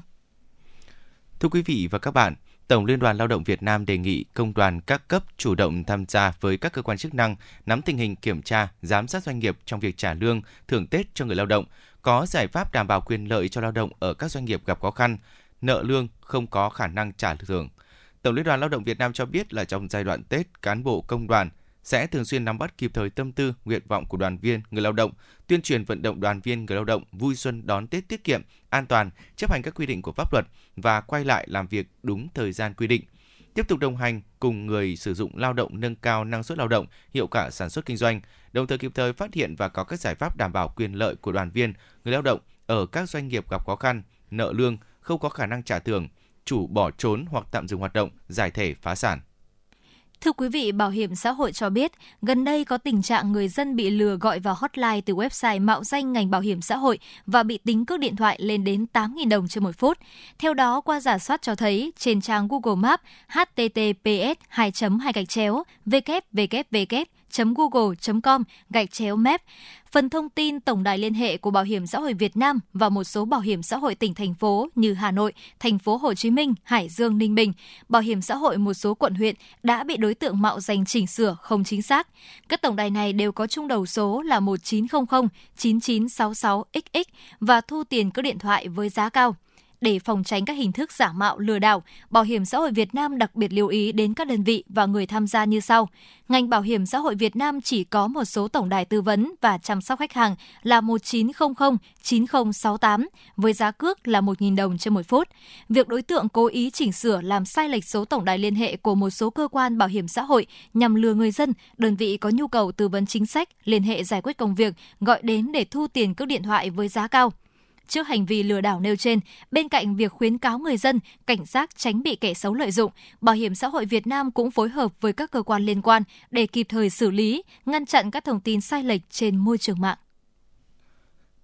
Thưa quý vị và các bạn, Tổng Liên đoàn Lao động Việt Nam đề nghị công đoàn các cấp chủ động tham gia với các cơ quan chức năng nắm tình hình kiểm tra, giám sát doanh nghiệp trong việc trả lương, thưởng Tết cho người lao động, có giải pháp đảm bảo quyền lợi cho lao động ở các doanh nghiệp gặp khó khăn, nợ lương không có khả năng trả thưởng. Tổng Liên đoàn Lao động Việt Nam cho biết là trong giai đoạn Tết, cán bộ công đoàn sẽ thường xuyên nắm bắt kịp thời tâm tư, nguyện vọng của đoàn viên, người lao động, tuyên truyền vận động đoàn viên, người lao động vui xuân đón Tết tiết kiệm, an toàn, chấp hành các quy định của pháp luật và quay lại làm việc đúng thời gian quy định. Tiếp tục đồng hành cùng người sử dụng lao động nâng cao năng suất lao động, hiệu quả sản xuất kinh doanh, đồng thời kịp thời phát hiện và có các giải pháp đảm bảo quyền lợi của đoàn viên, người lao động ở các doanh nghiệp gặp khó khăn, nợ lương, không có khả năng trả thưởng, chủ bỏ trốn hoặc tạm dừng hoạt động, giải thể phá sản. Thưa quý vị, Bảo hiểm xã hội cho biết, gần đây có tình trạng người dân bị lừa gọi vào hotline từ website mạo danh ngành bảo hiểm xã hội và bị tính cước điện thoại lên đến 8.000 đồng trên một phút. Theo đó, qua giả soát cho thấy, trên trang Google Maps https 2 2 gạch chéo www google.com gạch chéo mép phần thông tin tổng đài liên hệ của Bảo hiểm xã hội Việt Nam và một số bảo hiểm xã hội tỉnh thành phố như Hà Nội, thành phố Hồ Chí Minh, Hải Dương, Ninh Bình, bảo hiểm xã hội một số quận huyện đã bị đối tượng mạo danh chỉnh sửa không chính xác. Các tổng đài này đều có chung đầu số là 1900 9966XX và thu tiền cước điện thoại với giá cao để phòng tránh các hình thức giả mạo lừa đảo, Bảo hiểm xã hội Việt Nam đặc biệt lưu ý đến các đơn vị và người tham gia như sau. Ngành Bảo hiểm xã hội Việt Nam chỉ có một số tổng đài tư vấn và chăm sóc khách hàng là 1900 9068 với giá cước là 1.000 đồng trên một phút. Việc đối tượng cố ý chỉnh sửa làm sai lệch số tổng đài liên hệ của một số cơ quan bảo hiểm xã hội nhằm lừa người dân, đơn vị có nhu cầu tư vấn chính sách, liên hệ giải quyết công việc, gọi đến để thu tiền cước điện thoại với giá cao. Trước hành vi lừa đảo nêu trên, bên cạnh việc khuyến cáo người dân cảnh giác tránh bị kẻ xấu lợi dụng, Bảo hiểm xã hội Việt Nam cũng phối hợp với các cơ quan liên quan để kịp thời xử lý, ngăn chặn các thông tin sai lệch trên môi trường mạng.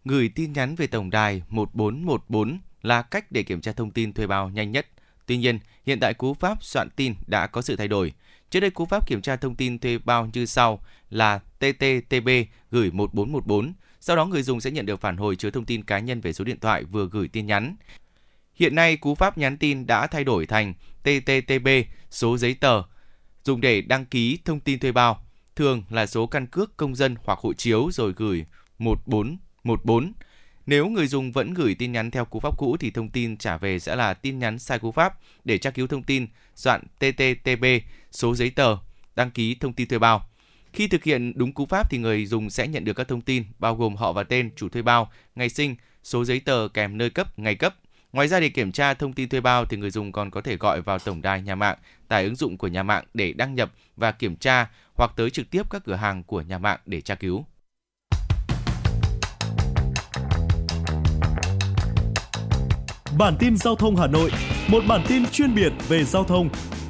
Gửi tin nhắn về tổng đài 1414 là cách để kiểm tra thông tin thuê bao nhanh nhất. Tuy nhiên, hiện tại cú pháp soạn tin đã có sự thay đổi. Trước đây cú pháp kiểm tra thông tin thuê bao như sau là TTTB gửi 1414 sau đó người dùng sẽ nhận được phản hồi chứa thông tin cá nhân về số điện thoại vừa gửi tin nhắn. Hiện nay, cú pháp nhắn tin đã thay đổi thành TTTB, số giấy tờ, dùng để đăng ký thông tin thuê bao, thường là số căn cước công dân hoặc hộ chiếu rồi gửi 1414. Nếu người dùng vẫn gửi tin nhắn theo cú pháp cũ thì thông tin trả về sẽ là tin nhắn sai cú pháp để tra cứu thông tin, soạn TTTB, số giấy tờ, đăng ký thông tin thuê bao. Khi thực hiện đúng cú pháp thì người dùng sẽ nhận được các thông tin bao gồm họ và tên chủ thuê bao, ngày sinh, số giấy tờ kèm nơi cấp, ngày cấp. Ngoài ra để kiểm tra thông tin thuê bao thì người dùng còn có thể gọi vào tổng đài nhà mạng, tải ứng dụng của nhà mạng để đăng nhập và kiểm tra hoặc tới trực tiếp các cửa hàng của nhà mạng để tra cứu. Bản tin giao thông Hà Nội, một bản tin chuyên biệt về giao thông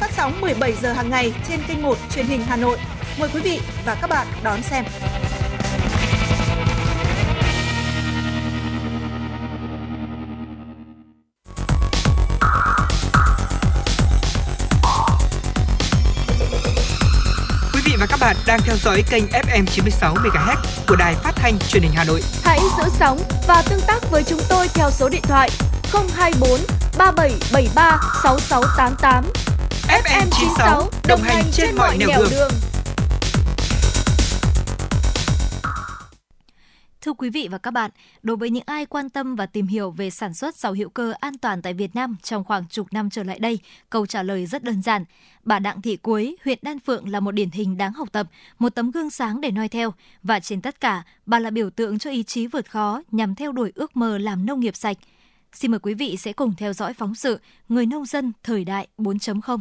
phát sóng 17 giờ hàng ngày trên kênh 1 truyền hình Hà Nội. Mời quý vị và các bạn đón xem. Quý vị và các bạn đang theo dõi kênh FM 96 MHz của đài phát thanh truyền hình Hà Nội. Hãy giữ sóng và tương tác với chúng tôi theo số điện thoại 024 3773 6688. FM96 đồng hành trên mọi nẻo đường. đường. Thưa quý vị và các bạn, đối với những ai quan tâm và tìm hiểu về sản xuất rau hữu cơ an toàn tại Việt Nam trong khoảng chục năm trở lại đây, câu trả lời rất đơn giản. Bà Đặng Thị Quế, huyện Đan Phượng là một điển hình đáng học tập, một tấm gương sáng để noi theo. Và trên tất cả, bà là biểu tượng cho ý chí vượt khó nhằm theo đuổi ước mơ làm nông nghiệp sạch. Xin mời quý vị sẽ cùng theo dõi phóng sự Người nông dân thời đại 4.0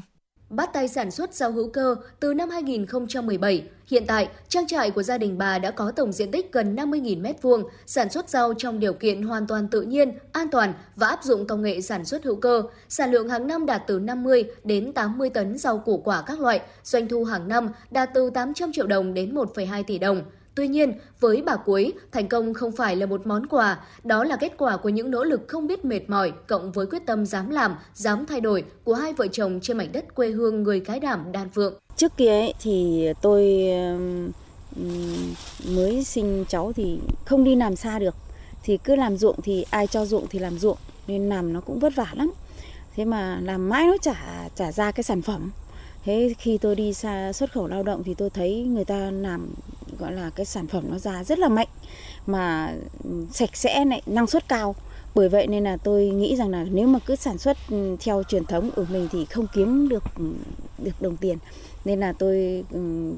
bắt tay sản xuất rau hữu cơ từ năm 2017. Hiện tại, trang trại của gia đình bà đã có tổng diện tích gần 50.000 m2, sản xuất rau trong điều kiện hoàn toàn tự nhiên, an toàn và áp dụng công nghệ sản xuất hữu cơ. Sản lượng hàng năm đạt từ 50 đến 80 tấn rau củ quả các loại, doanh thu hàng năm đạt từ 800 triệu đồng đến 1,2 tỷ đồng. Tuy nhiên, với bà Cuối, thành công không phải là một món quà, đó là kết quả của những nỗ lực không biết mệt mỏi cộng với quyết tâm dám làm, dám thay đổi của hai vợ chồng trên mảnh đất quê hương người cái đảm Đan Phượng. Trước kia ấy, thì tôi mới sinh cháu thì không đi làm xa được. Thì cứ làm ruộng thì ai cho ruộng thì làm ruộng nên làm nó cũng vất vả lắm. Thế mà làm mãi nó chả trả ra cái sản phẩm. Thế khi tôi đi xa xuất khẩu lao động thì tôi thấy người ta làm gọi là cái sản phẩm nó ra rất là mạnh mà ừ, sạch sẽ này năng suất cao. Bởi vậy nên là tôi nghĩ rằng là nếu mà cứ sản xuất ừ, theo truyền thống của mình thì không kiếm được ừ, được đồng tiền. Nên là tôi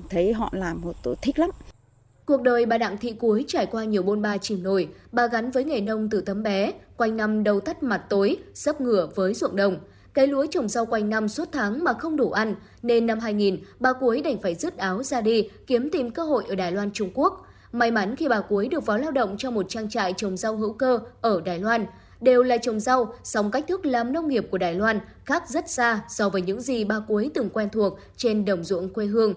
thấy họ làm một tôi thích lắm. Cuộc đời bà Đặng Thị Cuối trải qua nhiều bôn ba chìm nổi, bà gắn với nghề nông từ tấm bé, quanh năm đầu tắt mặt tối, sấp ngửa với ruộng đồng. Cái lúa trồng rau quanh năm suốt tháng mà không đủ ăn, nên năm 2000, bà Cuối đành phải rứt áo ra đi, kiếm tìm cơ hội ở Đài Loan Trung Quốc. May mắn khi bà Cuối được vào lao động trong một trang trại trồng rau hữu cơ ở Đài Loan. Đều là trồng rau, song cách thức làm nông nghiệp của Đài Loan khác rất xa so với những gì bà Cuối từng quen thuộc trên đồng ruộng quê hương.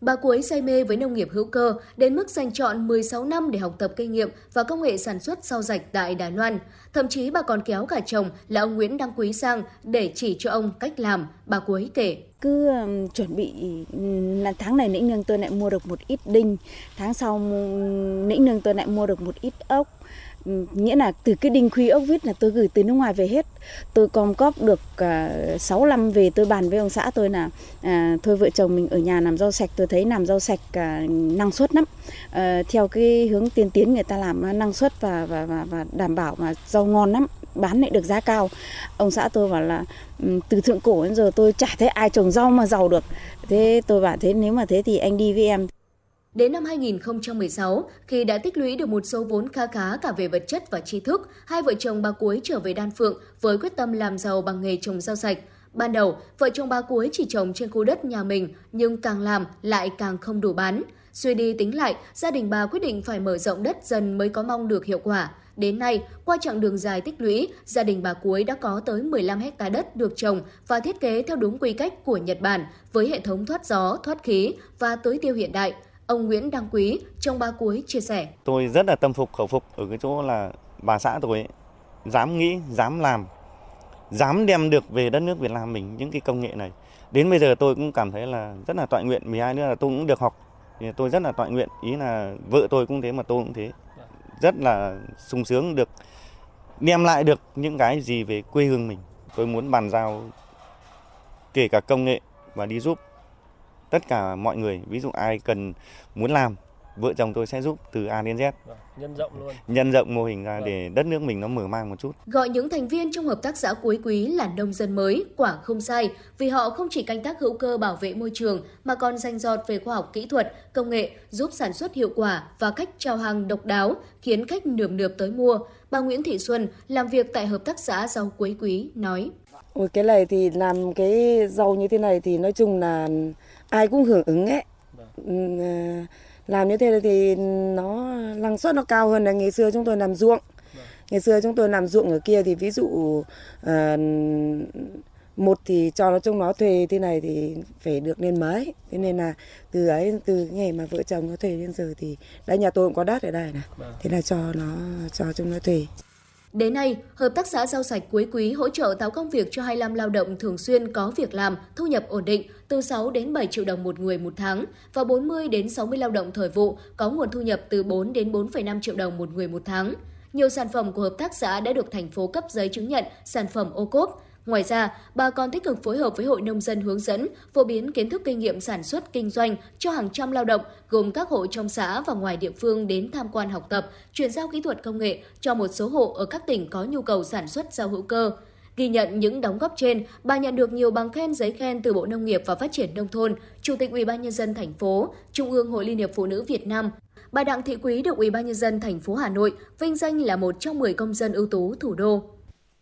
Bà cuối say mê với nông nghiệp hữu cơ đến mức dành chọn 16 năm để học tập kinh nghiệm và công nghệ sản xuất rau rạch tại Đài Loan. Thậm chí bà còn kéo cả chồng là ông Nguyễn Đăng Quý sang để chỉ cho ông cách làm, bà cuối kể. Cứ um, chuẩn bị là tháng này nĩnh nương tôi lại mua được một ít đinh, tháng sau um, nĩnh nương tôi lại mua được một ít ốc, nghĩa là từ cái đinh khuy ốc vít là tôi gửi từ nước ngoài về hết. Tôi com cóp được à, uh, 6 năm về tôi bàn với ông xã tôi là uh, thôi vợ chồng mình ở nhà làm rau sạch tôi thấy làm rau sạch uh, năng suất lắm. Uh, theo cái hướng tiên tiến người ta làm năng suất và và và, và đảm bảo mà rau ngon lắm bán lại được giá cao. Ông xã tôi bảo là um, từ thượng cổ đến giờ tôi chả thấy ai trồng rau mà giàu được. Thế tôi bảo thế nếu mà thế thì anh đi với em. Đến năm 2016, khi đã tích lũy được một số vốn kha khá cả về vật chất và tri thức, hai vợ chồng bà Cuối trở về Đan Phượng với quyết tâm làm giàu bằng nghề trồng rau sạch. Ban đầu, vợ chồng bà Cuối chỉ trồng trên khu đất nhà mình, nhưng càng làm lại càng không đủ bán. Suy đi tính lại, gia đình bà quyết định phải mở rộng đất dần mới có mong được hiệu quả. Đến nay, qua chặng đường dài tích lũy, gia đình bà Cuối đã có tới 15 hecta đất được trồng và thiết kế theo đúng quy cách của Nhật Bản với hệ thống thoát gió, thoát khí và tưới tiêu hiện đại – Ông Nguyễn Đăng Quý trong ba cuối chia sẻ. Tôi rất là tâm phục khẩu phục ở cái chỗ là bà xã tôi ấy, dám nghĩ, dám làm, dám đem được về đất nước Việt Nam mình những cái công nghệ này. Đến bây giờ tôi cũng cảm thấy là rất là tọa nguyện, 12 nữa là tôi cũng được học. Thì tôi rất là tọa nguyện, ý là vợ tôi cũng thế mà tôi cũng thế. Rất là sung sướng được đem lại được những cái gì về quê hương mình. Tôi muốn bàn giao kể cả công nghệ và đi giúp tất cả mọi người ví dụ ai cần muốn làm vợ chồng tôi sẽ giúp từ A đến Z. Vâng, nhân rộng luôn. Nhân rộng mô hình ra vâng. để đất nước mình nó mở mang một chút. Gọi những thành viên trong hợp tác xã cuối quý là nông dân mới, quả không sai, vì họ không chỉ canh tác hữu cơ bảo vệ môi trường mà còn danh giọt về khoa học kỹ thuật, công nghệ giúp sản xuất hiệu quả và cách chào hàng độc đáo khiến khách nườm nượp tới mua. Bà Nguyễn Thị Xuân làm việc tại hợp tác xã rau cuối quý nói: Ôi cái này thì làm cái rau như thế này thì nói chung là ai cũng hưởng ứng ấy vâng. ừ, à, làm như thế thì nó năng suất nó cao hơn là ngày xưa chúng tôi làm ruộng vâng. ngày xưa chúng tôi làm ruộng ở kia thì ví dụ uh, một thì cho nó trong nó thuê thế này thì phải được lên mấy thế nên là từ ấy từ ngày mà vợ chồng nó thuê đến giờ thì đấy nhà tôi cũng có đất ở đây này vâng. thế là cho nó cho chúng nó thuê Đến nay, Hợp tác xã rau sạch cuối quý hỗ trợ tạo công việc cho 25 lao động thường xuyên có việc làm, thu nhập ổn định từ 6 đến 7 triệu đồng một người một tháng và 40 đến 60 lao động thời vụ có nguồn thu nhập từ 4 đến 4,5 triệu đồng một người một tháng. Nhiều sản phẩm của hợp tác xã đã được thành phố cấp giấy chứng nhận sản phẩm ô cốp, Ngoài ra, bà còn tích cực phối hợp với Hội Nông dân hướng dẫn, phổ biến kiến thức kinh nghiệm sản xuất kinh doanh cho hàng trăm lao động gồm các hộ trong xã và ngoài địa phương đến tham quan học tập, chuyển giao kỹ thuật công nghệ cho một số hộ ở các tỉnh có nhu cầu sản xuất rau hữu cơ. Ghi nhận những đóng góp trên, bà nhận được nhiều bằng khen giấy khen từ Bộ Nông nghiệp và Phát triển nông thôn, Chủ tịch Ủy ban nhân dân thành phố, Trung ương Hội Liên hiệp Phụ nữ Việt Nam. Bà Đặng Thị Quý được Ủy ban nhân dân thành phố Hà Nội vinh danh là một trong 10 công dân ưu tú thủ đô.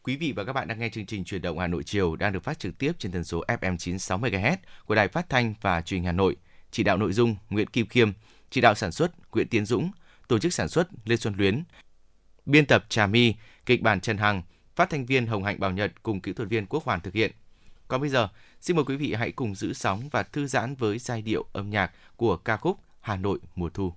Quý vị và các bạn đang nghe chương trình Truyền động Hà Nội chiều đang được phát trực tiếp trên tần số FM 96 MHz của Đài Phát thanh và Truyền hình Hà Nội. Chỉ đạo nội dung Nguyễn Kim Khiêm, chỉ đạo sản xuất Nguyễn Tiến Dũng, tổ chức sản xuất Lê Xuân Luyến, biên tập Trà My, kịch bản Trần Hằng, phát thanh viên Hồng Hạnh Bảo Nhật cùng kỹ thuật viên Quốc Hoàn thực hiện. Còn bây giờ, xin mời quý vị hãy cùng giữ sóng và thư giãn với giai điệu âm nhạc của ca khúc Hà Nội mùa thu.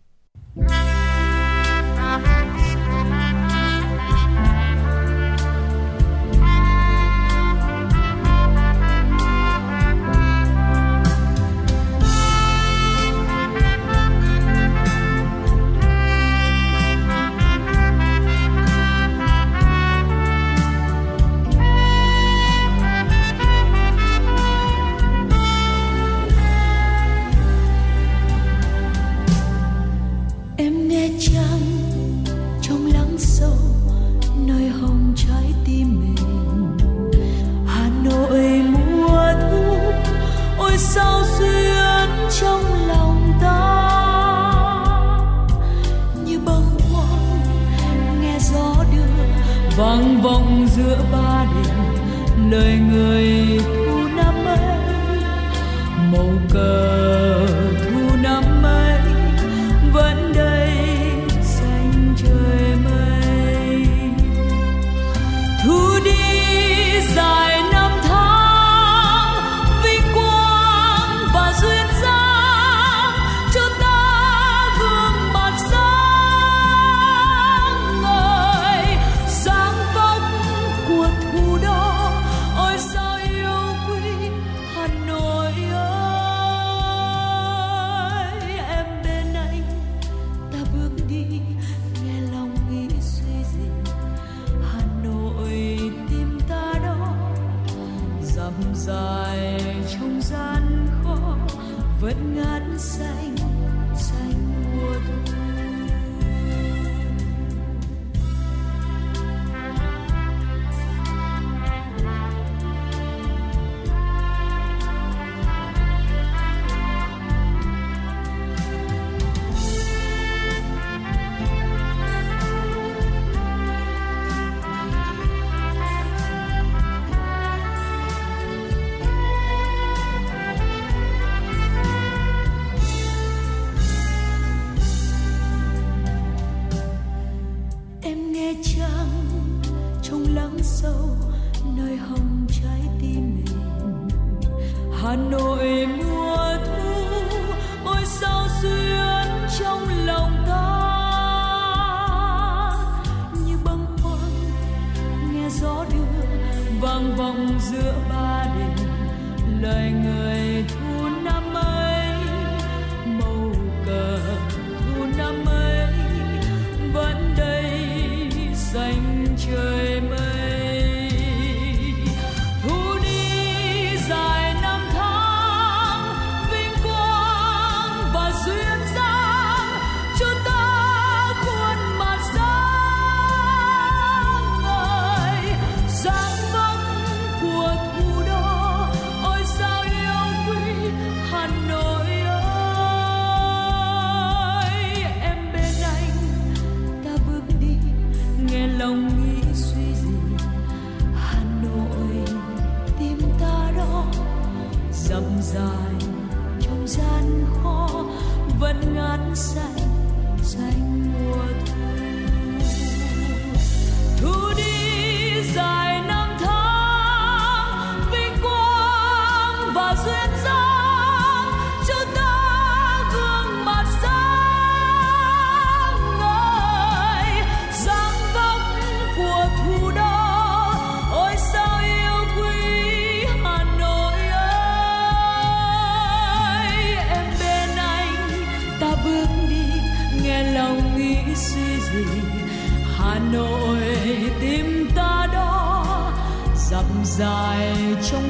Lời người thu năm ấy. Màu cờ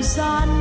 trong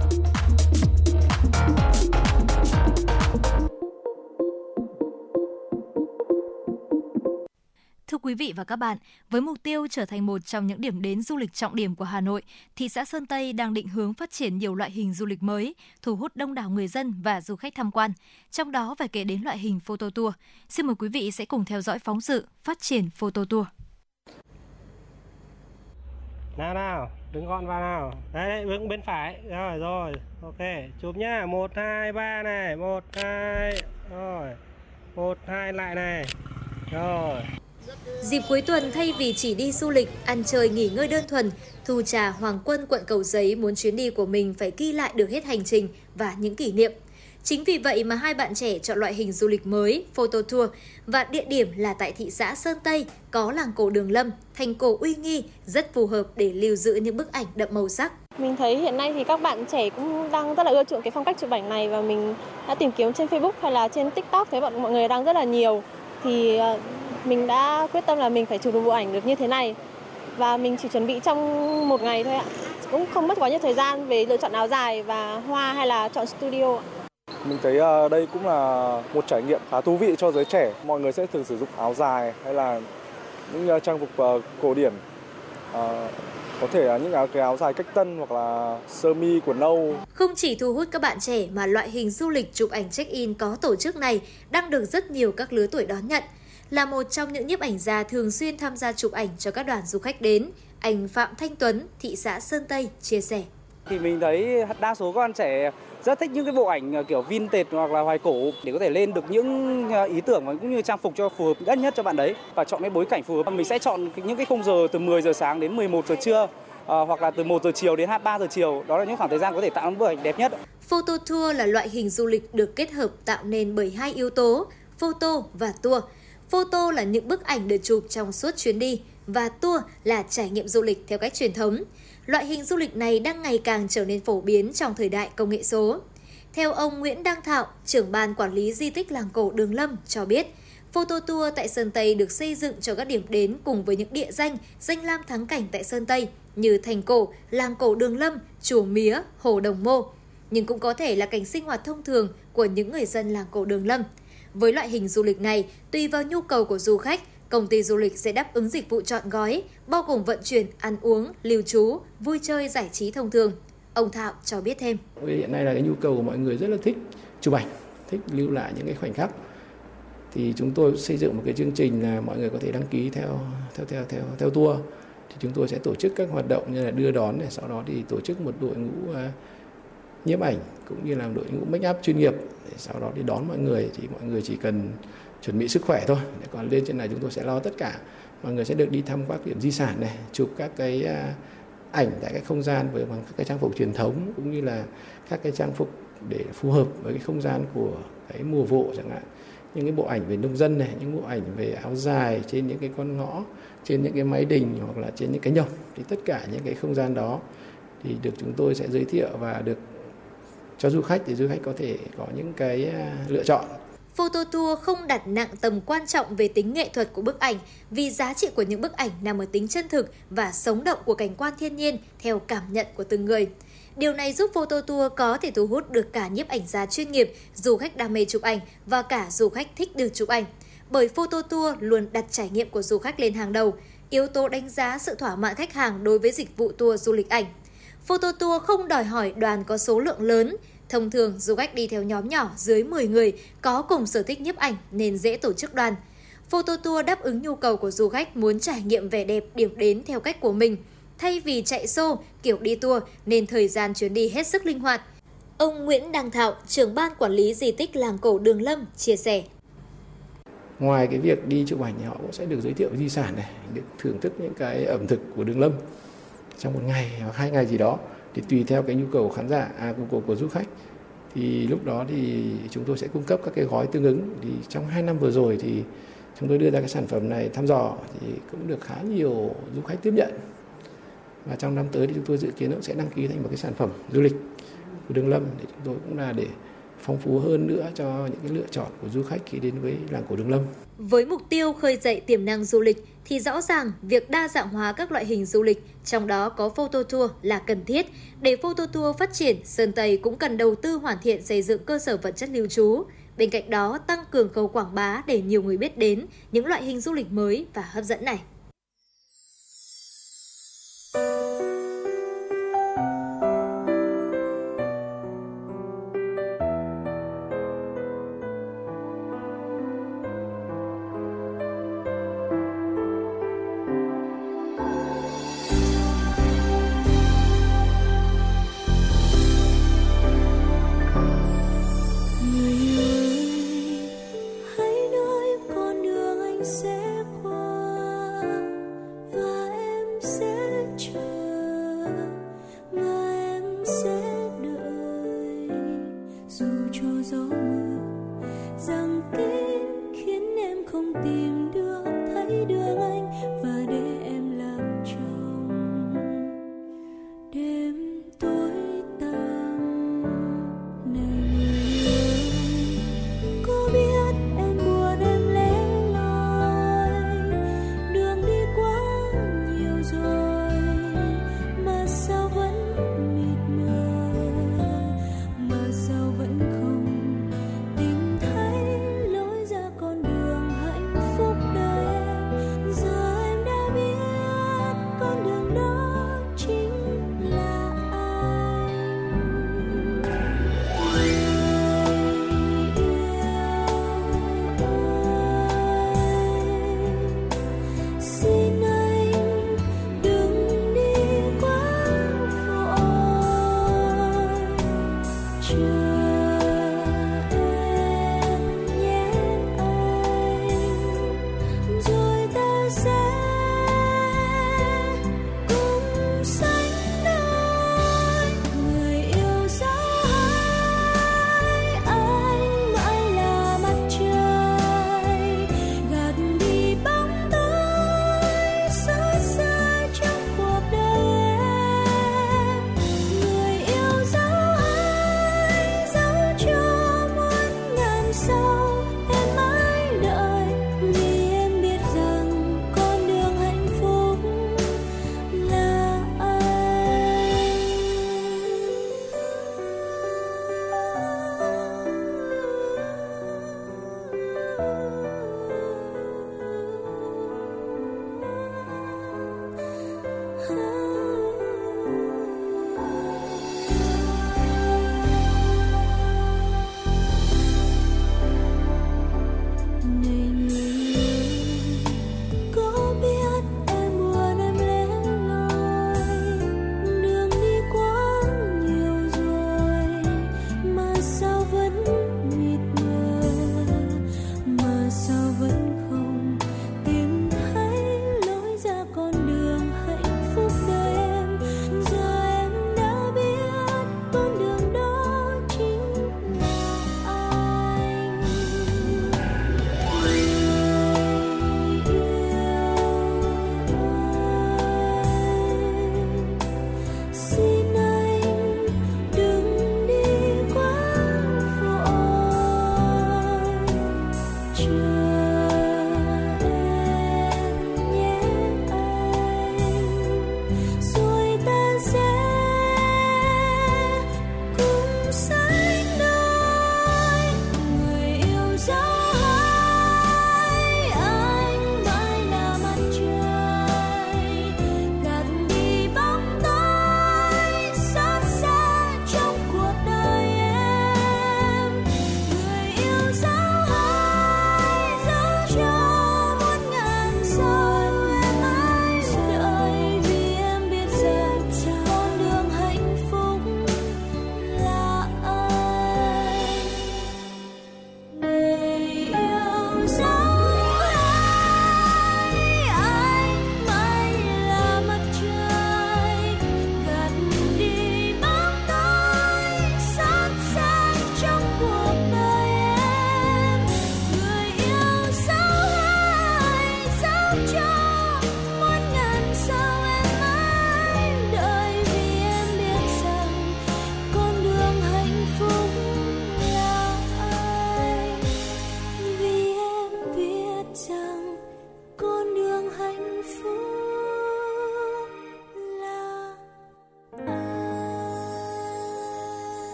Quý vị và các bạn, với mục tiêu trở thành một trong những điểm đến du lịch trọng điểm của Hà Nội, thị xã Sơn Tây đang định hướng phát triển nhiều loại hình du lịch mới, thu hút đông đảo người dân và du khách tham quan. Trong đó phải kể đến loại hình photo tour. Xin mời quý vị sẽ cùng theo dõi phóng sự Phát triển photo tour. Nào nào, đứng gọn vào nào. Đấy, đấy hướng bên phải. Rồi, rồi. Ok, chụp nhá. 1, 2, 3 này. 1, 2. Rồi. 1, 2 lại này. Rồi. Dịp cuối tuần thay vì chỉ đi du lịch, ăn chơi nghỉ ngơi đơn thuần, Thu Trà Hoàng Quân quận Cầu Giấy muốn chuyến đi của mình phải ghi lại được hết hành trình và những kỷ niệm. Chính vì vậy mà hai bạn trẻ chọn loại hình du lịch mới, photo tour và địa điểm là tại thị xã Sơn Tây có làng cổ Đường Lâm, thành cổ uy nghi, rất phù hợp để lưu giữ những bức ảnh đậm màu sắc. Mình thấy hiện nay thì các bạn trẻ cũng đang rất là ưa chuộng cái phong cách chụp ảnh này và mình đã tìm kiếm trên Facebook hay là trên TikTok thấy bọn mọi người đang rất là nhiều. Thì ờ, mình đã quyết tâm là mình phải chụp được bộ ảnh được như thế này và mình chỉ chuẩn bị trong một ngày thôi ạ cũng không mất quá nhiều thời gian về lựa chọn áo dài và hoa hay là chọn studio ạ. Mình thấy ờ, đây cũng là một trải nghiệm khá thú vị cho giới trẻ. Mọi người sẽ thường sử dụng áo dài hay là những ờ, trang phục ờ, cổ điển. Ờ, có thể là những áo cái áo dài cách tân hoặc là sơ mi quần âu Không chỉ thu hút các bạn trẻ mà loại hình du lịch chụp ảnh check-in có tổ chức này đang được rất nhiều các lứa tuổi đón nhận. Là một trong những nhiếp ảnh gia thường xuyên tham gia chụp ảnh cho các đoàn du khách đến, anh Phạm Thanh Tuấn, thị xã Sơn Tây chia sẻ. thì mình thấy đa số các bạn trẻ rất thích những cái bộ ảnh ờ, kiểu vintage hoặc là hoài cổ để có thể lên được những ờ, ý tưởng và cũng như trang phục cho phù hợp nhất nhất cho bạn đấy và chọn cái bối cảnh phù hợp. Mình sẽ chọn những cái khung giờ từ 10 giờ sáng đến 11 giờ trưa ờ, hoặc là từ 1 giờ chiều đến 3 giờ chiều. Đó là những khoảng thời gian có thể tạo nên bức ảnh đẹp nhất. Photo tour là loại hình du lịch được kết hợp tạo nên bởi hai yếu tố, photo và tour. Photo là những bức ảnh được chụp trong suốt chuyến đi và tour là trải nghiệm du lịch theo cách truyền thống. Loại hình du lịch này đang ngày càng trở nên phổ biến trong thời đại công nghệ số. Theo ông Nguyễn Đăng Thạo, trưởng ban quản lý di tích làng cổ Đường Lâm cho biết, Photo tour tại Sơn Tây được xây dựng cho các điểm đến cùng với những địa danh, danh lam thắng cảnh tại Sơn Tây như thành cổ, làng cổ Đường Lâm, chùa Mía, hồ Đồng Mô. Nhưng cũng có thể là cảnh sinh hoạt thông thường của những người dân làng cổ Đường Lâm. Với loại hình du lịch này, tùy vào nhu cầu của du khách, công ty du lịch sẽ đáp ứng dịch vụ chọn gói, bao gồm vận chuyển, ăn uống, lưu trú, vui chơi, giải trí thông thường. Ông Thạo cho biết thêm. Hiện nay là cái nhu cầu của mọi người rất là thích chụp ảnh, thích lưu lại những cái khoảnh khắc. Thì chúng tôi xây dựng một cái chương trình là mọi người có thể đăng ký theo theo theo theo theo tour. Thì chúng tôi sẽ tổ chức các hoạt động như là đưa đón này, sau đó thì tổ chức một đội ngũ à, nhiếp ảnh cũng như là đội ngũ make up chuyên nghiệp. Để sau đó đi đón mọi người thì mọi người chỉ cần chuẩn bị sức khỏe thôi. Để còn lên trên này chúng tôi sẽ lo tất cả. Mọi người sẽ được đi thăm các điểm di sản này, chụp các cái à, ảnh tại các không gian với bằng các cái trang phục truyền thống cũng như là các cái trang phục để phù hợp với cái không gian của cái mùa vụ chẳng hạn. Những cái bộ ảnh về nông dân này, những bộ ảnh về áo dài trên những cái con ngõ, trên những cái máy đình hoặc là trên những cái nhộng. Thì tất cả những cái không gian đó thì được chúng tôi sẽ giới thiệu và được cho du khách thì du khách có thể có những cái à, lựa chọn Photo tour không đặt nặng tầm quan trọng về tính nghệ thuật của bức ảnh vì giá trị của những bức ảnh nằm ở tính chân thực và sống động của cảnh quan thiên nhiên theo cảm nhận của từng người. Điều này giúp photo tour có thể thu hút được cả nhiếp ảnh gia chuyên nghiệp, du khách đam mê chụp ảnh và cả du khách thích được chụp ảnh. Bởi photo tour luôn đặt trải nghiệm của du khách lên hàng đầu, yếu tố đánh giá sự thỏa mãn khách hàng đối với dịch vụ tour du lịch ảnh. Photo tour không đòi hỏi đoàn có số lượng lớn, Thông thường, du khách đi theo nhóm nhỏ dưới 10 người có cùng sở thích nhiếp ảnh nên dễ tổ chức đoàn. Photo tour đáp ứng nhu cầu của du khách muốn trải nghiệm vẻ đẹp điểm đến theo cách của mình. Thay vì chạy xô, kiểu đi tour nên thời gian chuyến đi hết sức linh hoạt. Ông Nguyễn Đăng Thạo, trưởng ban quản lý di tích làng cổ Đường Lâm, chia sẻ. ngoài cái việc đi chụp ảnh thì họ cũng sẽ được giới thiệu di sản này được thưởng thức những cái ẩm thực của đường lâm trong một ngày hoặc hai ngày gì đó thì tùy theo cái nhu cầu khán giả à, của, của của du khách. Thì lúc đó thì chúng tôi sẽ cung cấp các cái gói tương ứng. Thì trong 2 năm vừa rồi thì chúng tôi đưa ra cái sản phẩm này thăm dò thì cũng được khá nhiều du khách tiếp nhận. Và trong năm tới thì chúng tôi dự kiến cũng sẽ đăng ký thành một cái sản phẩm du lịch của Đường Lâm để chúng tôi cũng là để phong phú hơn nữa cho những cái lựa chọn của du khách khi đến với làng cổ Đường Lâm. Với mục tiêu khơi dậy tiềm năng du lịch thì rõ ràng việc đa dạng hóa các loại hình du lịch, trong đó có photo tour là cần thiết. Để photo tour phát triển, Sơn Tây cũng cần đầu tư hoàn thiện xây dựng cơ sở vật chất lưu trú. Bên cạnh đó, tăng cường khâu quảng bá để nhiều người biết đến những loại hình du lịch mới và hấp dẫn này.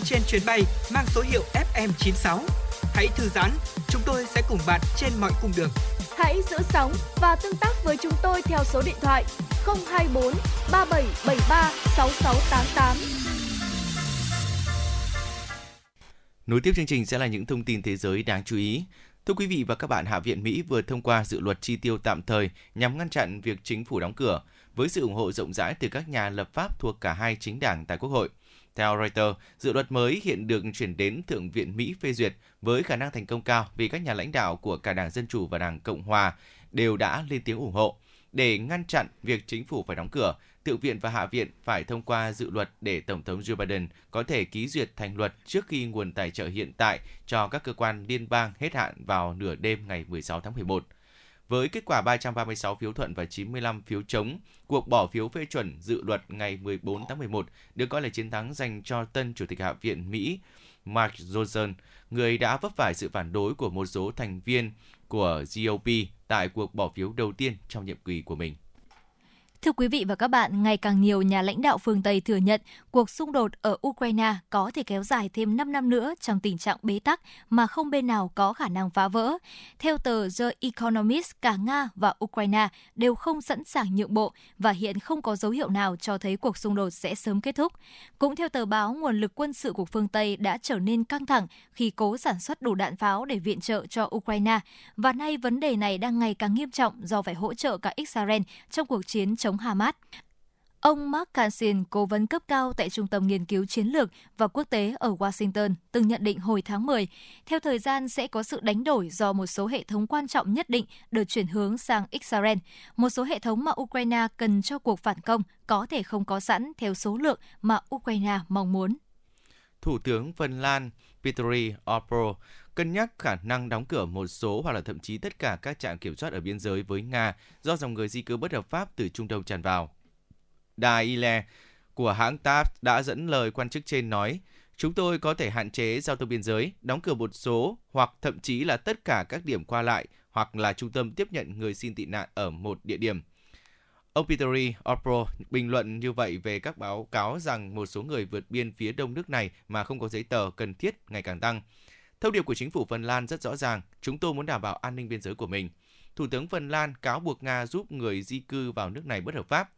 Đang trên chuyến bay mang số hiệu FM96. Hãy thư giãn, chúng tôi sẽ cùng bạn trên mọi cung đường. Hãy giữ sóng và tương tác với chúng tôi theo số điện thoại 024 3773 6688. Nối tiếp chương trình sẽ là những thông tin thế giới đáng chú ý. Thưa quý vị và các bạn, Hạ viện Mỹ vừa thông qua dự luật chi tiêu tạm thời nhằm ngăn chặn việc chính phủ đóng cửa, với sự ủng hộ rộng rãi từ các nhà lập pháp thuộc cả hai chính đảng tại Quốc hội. Theo Reuters, dự luật mới hiện được chuyển đến Thượng viện Mỹ phê duyệt với khả năng thành công cao vì các nhà lãnh đạo của cả Đảng Dân Chủ và Đảng Cộng Hòa đều đã lên tiếng ủng hộ. Để ngăn chặn việc chính phủ phải đóng cửa, Thượng viện và Hạ viện phải thông qua dự luật để Tổng thống Joe Biden có thể ký duyệt thành luật trước khi nguồn tài trợ hiện tại cho các cơ quan liên bang hết hạn vào nửa đêm ngày 16 tháng 11. Với kết quả 336 phiếu thuận và 95 phiếu chống, cuộc bỏ phiếu phê chuẩn dự luật ngày 14 tháng 11 được coi là chiến thắng dành cho tân Chủ tịch Hạ viện Mỹ Mark Johnson, người đã vấp phải sự phản đối của một số thành viên của GOP tại cuộc bỏ phiếu đầu tiên trong nhiệm kỳ của mình. Thưa quý vị và các bạn, ngày càng nhiều nhà lãnh đạo phương Tây thừa nhận cuộc xung đột ở Ukraine có thể kéo dài thêm 5 năm nữa trong tình trạng bế tắc mà không bên nào có khả năng phá vỡ. Theo tờ The Economist, cả Nga và Ukraine đều không sẵn sàng nhượng bộ và hiện không có dấu hiệu nào cho thấy cuộc xung đột sẽ sớm kết thúc. Cũng theo tờ báo, nguồn lực quân sự của phương Tây đã trở nên căng thẳng khi cố sản xuất đủ đạn pháo để viện trợ cho Ukraine và nay vấn đề này đang ngày càng nghiêm trọng do phải hỗ trợ cả Israel trong cuộc chiến chống chống Hamas. Ông Mark Kansin, cố vấn cấp cao tại Trung tâm Nghiên cứu Chiến lược và Quốc tế ở Washington, từng nhận định hồi tháng 10, theo thời gian sẽ có sự đánh đổi do một số hệ thống quan trọng nhất định được chuyển hướng sang Israel. Một số hệ thống mà Ukraine cần cho cuộc phản công có thể không có sẵn theo số lượng mà Ukraine mong muốn. Thủ tướng Phần Lan Pitori Opro cân nhắc khả năng đóng cửa một số hoặc là thậm chí tất cả các trạm kiểm soát ở biên giới với Nga do dòng người di cư bất hợp pháp từ Trung Đông tràn vào. Đài Ile của hãng TASS đã dẫn lời quan chức trên nói, chúng tôi có thể hạn chế giao thông biên giới, đóng cửa một số hoặc thậm chí là tất cả các điểm qua lại hoặc là trung tâm tiếp nhận người xin tị nạn ở một địa điểm. Ông Peteri Opro bình luận như vậy về các báo cáo rằng một số người vượt biên phía đông nước này mà không có giấy tờ cần thiết ngày càng tăng. Thông điệp của chính phủ Phần Lan rất rõ ràng, chúng tôi muốn đảm bảo an ninh biên giới của mình. Thủ tướng Phần Lan cáo buộc Nga giúp người di cư vào nước này bất hợp pháp.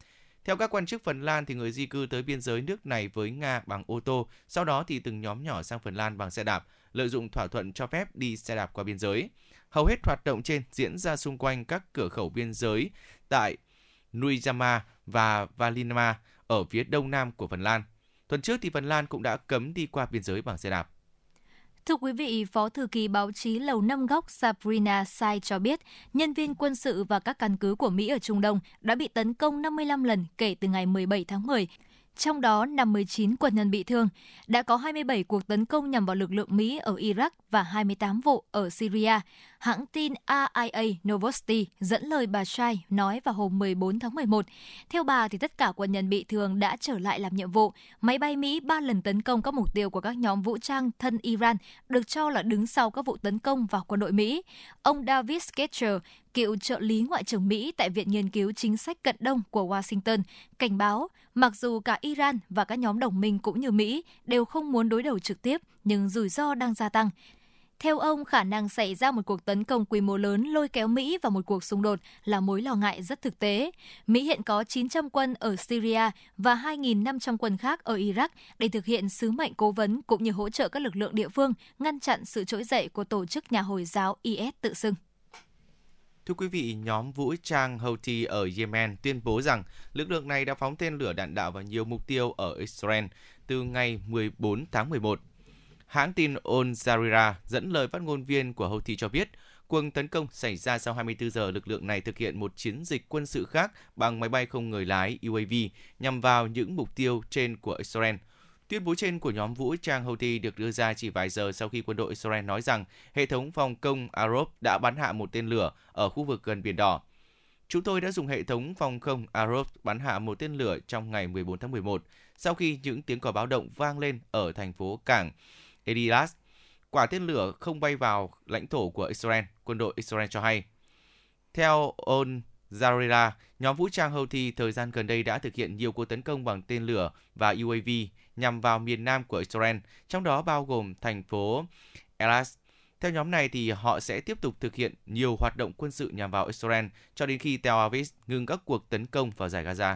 Theo các quan chức Phần Lan thì người di cư tới biên giới nước này với Nga bằng ô tô, sau đó thì từng nhóm nhỏ sang Phần Lan bằng xe đạp, lợi dụng thỏa thuận cho phép đi xe đạp qua biên giới. Hầu hết hoạt động trên diễn ra xung quanh các cửa khẩu biên giới tại Nuijama và Valinama ở phía đông nam của Phần Lan. Tuần trước thì Phần Lan cũng đã cấm đi qua biên giới bằng xe đạp. Thưa quý vị, Phó Thư ký báo chí Lầu Năm Góc Sabrina Sai cho biết, nhân viên quân sự và các căn cứ của Mỹ ở Trung Đông đã bị tấn công 55 lần kể từ ngày 17 tháng 10, trong đó 59 quân nhân bị thương. Đã có 27 cuộc tấn công nhằm vào lực lượng Mỹ ở Iraq và 28 vụ ở Syria. Hãng tin AIA Novosti dẫn lời bà Shai nói vào hôm 14 tháng 11. Theo bà, thì tất cả quân nhân bị thương đã trở lại làm nhiệm vụ. Máy bay Mỹ ba lần tấn công các mục tiêu của các nhóm vũ trang thân Iran, được cho là đứng sau các vụ tấn công vào quân đội Mỹ. Ông David Sketcher, cựu trợ lý Ngoại trưởng Mỹ tại Viện Nghiên cứu Chính sách Cận Đông của Washington, cảnh báo mặc dù cả Iran và các nhóm đồng minh cũng như Mỹ đều không muốn đối đầu trực tiếp, nhưng rủi ro đang gia tăng. Theo ông, khả năng xảy ra một cuộc tấn công quy mô lớn lôi kéo Mỹ vào một cuộc xung đột là mối lo ngại rất thực tế. Mỹ hiện có 900 quân ở Syria và 2.500 quân khác ở Iraq để thực hiện sứ mệnh cố vấn cũng như hỗ trợ các lực lượng địa phương ngăn chặn sự trỗi dậy của tổ chức nhà Hồi giáo IS tự xưng. Thưa quý vị, nhóm vũ trang Houthi ở Yemen tuyên bố rằng lực lượng này đã phóng tên lửa đạn đạo vào nhiều mục tiêu ở Israel từ ngày 14 tháng 11. Hãng tin Al Jazeera dẫn lời phát ngôn viên của Houthi cho biết, cuộc tấn công xảy ra sau 24 giờ lực lượng này thực hiện một chiến dịch quân sự khác bằng máy bay không người lái UAV nhằm vào những mục tiêu trên của Israel. Tuyên bố trên của nhóm vũ trang Houthi được đưa ra chỉ vài giờ sau khi quân đội Israel nói rằng hệ thống phòng không Arab đã bắn hạ một tên lửa ở khu vực gần Biển Đỏ. Chúng tôi đã dùng hệ thống phòng không Arab bắn hạ một tên lửa trong ngày 14 tháng 11 sau khi những tiếng còi báo động vang lên ở thành phố cảng Edilas. Quả tên lửa không bay vào lãnh thổ của Israel, quân đội Israel cho hay. Theo On Jarira, nhóm vũ trang Houthi thời gian gần đây đã thực hiện nhiều cuộc tấn công bằng tên lửa và UAV nhằm vào miền nam của Israel, trong đó bao gồm thành phố Elas. Theo nhóm này thì họ sẽ tiếp tục thực hiện nhiều hoạt động quân sự nhằm vào Israel cho đến khi Tel Aviv ngừng các cuộc tấn công vào giải Gaza.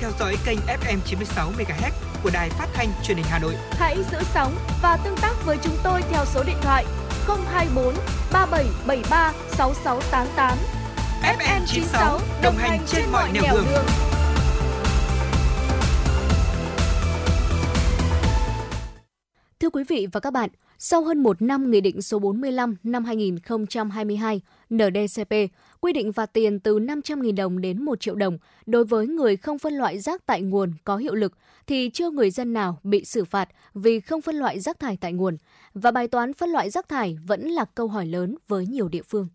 Theo dõi kênh FM 96 MHz của đài phát thanh truyền hình Hà Nội. Hãy giữ sóng và tương tác với chúng tôi theo số điện thoại 024 3773 6688. FM 96 đồng hành trên mọi nẻo đường. đường. Thưa quý vị và các bạn, sau hơn một năm Nghị định số 45 năm 2022 NDCP quy định phạt tiền từ 500.000 đồng đến 1 triệu đồng đối với người không phân loại rác tại nguồn có hiệu lực, thì chưa người dân nào bị xử phạt vì không phân loại rác thải tại nguồn. Và bài toán phân loại rác thải vẫn là câu hỏi lớn với nhiều địa phương.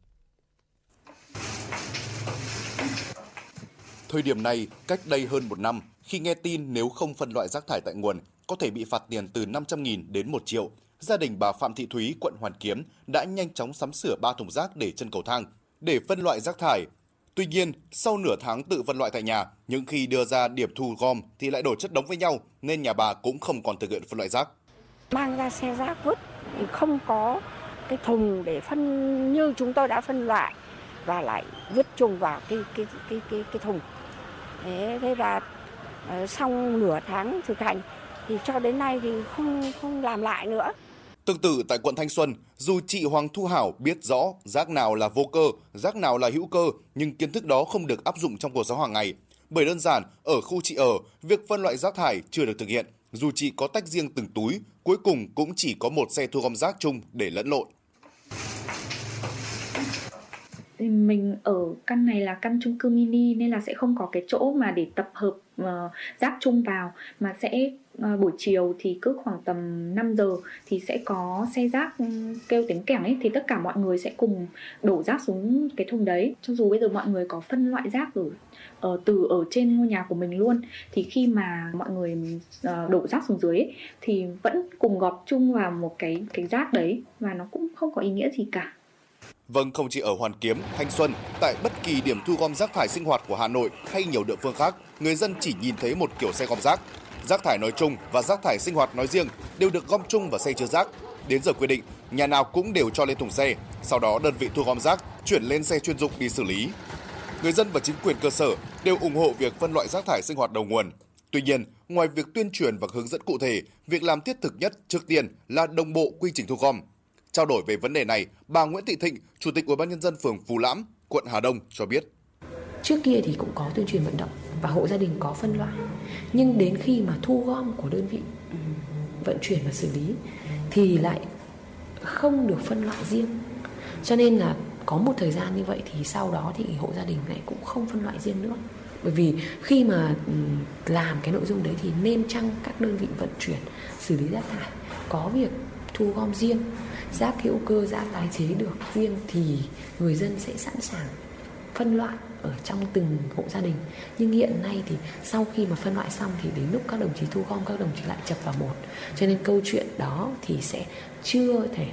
Thời điểm này, cách đây hơn một năm, khi nghe tin nếu không phân loại rác thải tại nguồn, có thể bị phạt tiền từ 500.000 đến 1 triệu, gia đình bà Phạm Thị Thúy, quận Hoàn Kiếm đã nhanh chóng sắm sửa 3 thùng rác để chân cầu thang để phân loại rác thải. Tuy nhiên, sau nửa tháng tự phân loại tại nhà, những khi đưa ra điểm thu gom thì lại đổ chất đống với nhau nên nhà bà cũng không còn thực hiện phân loại rác. Mang ra xe rác vứt không có cái thùng để phân như chúng tôi đã phân loại và lại vứt chung vào cái cái cái cái cái thùng. Thế thế và xong nửa tháng thực hành thì cho đến nay thì không không làm lại nữa. Tương tự tại quận Thanh Xuân, dù chị Hoàng Thu Hảo biết rõ rác nào là vô cơ, rác nào là hữu cơ, nhưng kiến thức đó không được áp dụng trong cuộc sống hàng ngày. Bởi đơn giản, ở khu chị ở, việc phân loại rác thải chưa được thực hiện. Dù chị có tách riêng từng túi, cuối cùng cũng chỉ có một xe thu gom rác chung để lẫn lộn. thì mình ở căn này là căn chung cư mini nên là sẽ không có cái chỗ mà để tập hợp uh, rác chung vào mà sẽ uh, buổi chiều thì cứ khoảng tầm 5 giờ thì sẽ có xe rác ừ, kêu tiếng kẻng ấy thì tất cả mọi người sẽ cùng đổ rác xuống cái thùng đấy cho dù bây giờ mọi người có phân loại rác ở Ờ, từ ở trên ngôi nhà của mình luôn thì khi mà mọi người uh, đổ rác xuống dưới ấy, thì vẫn cùng gọp chung vào một cái cái rác đấy và nó cũng không có ý nghĩa gì cả Vâng, không chỉ ở Hoàn Kiếm, Thanh Xuân, tại bất kỳ điểm thu gom rác thải sinh hoạt của Hà Nội hay nhiều địa phương khác, người dân chỉ nhìn thấy một kiểu xe gom rác. Rác thải nói chung và rác thải sinh hoạt nói riêng đều được gom chung vào xe chứa rác. Đến giờ quy định, nhà nào cũng đều cho lên thùng xe, sau đó đơn vị thu gom rác chuyển lên xe chuyên dụng đi xử lý. Người dân và chính quyền cơ sở đều ủng hộ việc phân loại rác thải sinh hoạt đầu nguồn. Tuy nhiên, ngoài việc tuyên truyền và hướng dẫn cụ thể, việc làm thiết thực nhất trước tiên là đồng bộ quy trình thu gom, Trao đổi về vấn đề này, bà Nguyễn Thị Thịnh, Chủ tịch Ủy ban nhân dân phường Phú Lãm, quận Hà Đông cho biết. Trước kia thì cũng có tuyên truyền vận động và hộ gia đình có phân loại. Nhưng đến khi mà thu gom của đơn vị ừ, vận chuyển và xử lý, thì lại không được phân loại riêng. Cho nên là có một thời gian như vậy thì sau đó thì hộ gia đình này cũng không phân loại riêng nữa bởi vì khi mà ừ, làm cái nội dung đấy thì nên chăng các đơn vị vận chuyển, xử lý rác thải có việc thu gom riêng, rác hữu cơ, rác tái chế được riêng thì người dân sẽ sẵn sàng phân loại ở trong từng hộ gia đình nhưng hiện nay thì sau khi mà phân loại xong thì đến lúc các đồng chí thu gom các đồng chí lại chập vào một cho nên câu chuyện đó thì sẽ chưa thể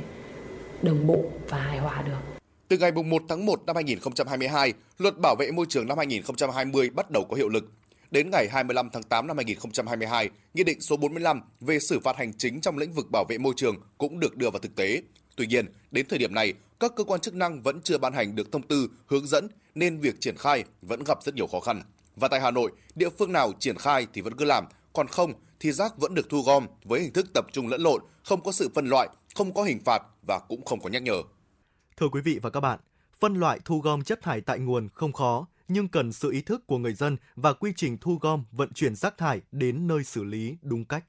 đồng bộ và hài hòa được từ ngày 1 tháng 1 năm 2022, Luật Bảo vệ môi trường năm 2020 bắt đầu có hiệu lực. Đến ngày 25 tháng 8 năm 2022, Nghị định số 45 về xử phạt hành chính trong lĩnh vực bảo vệ môi trường cũng được đưa vào thực tế. Tuy nhiên, đến thời điểm này, các cơ quan chức năng vẫn chưa ban hành được thông tư, hướng dẫn nên việc triển khai vẫn gặp rất nhiều khó khăn. Và tại Hà Nội, địa phương nào triển khai thì vẫn cứ làm, còn không thì rác vẫn được thu gom với hình thức tập trung lẫn lộn, không có sự phân loại, không có hình phạt và cũng không có nhắc nhở. Thưa quý vị và các bạn, phân loại thu gom chất thải tại nguồn không khó, nhưng cần sự ý thức của người dân và quy trình thu gom, vận chuyển rác thải đến nơi xử lý đúng cách.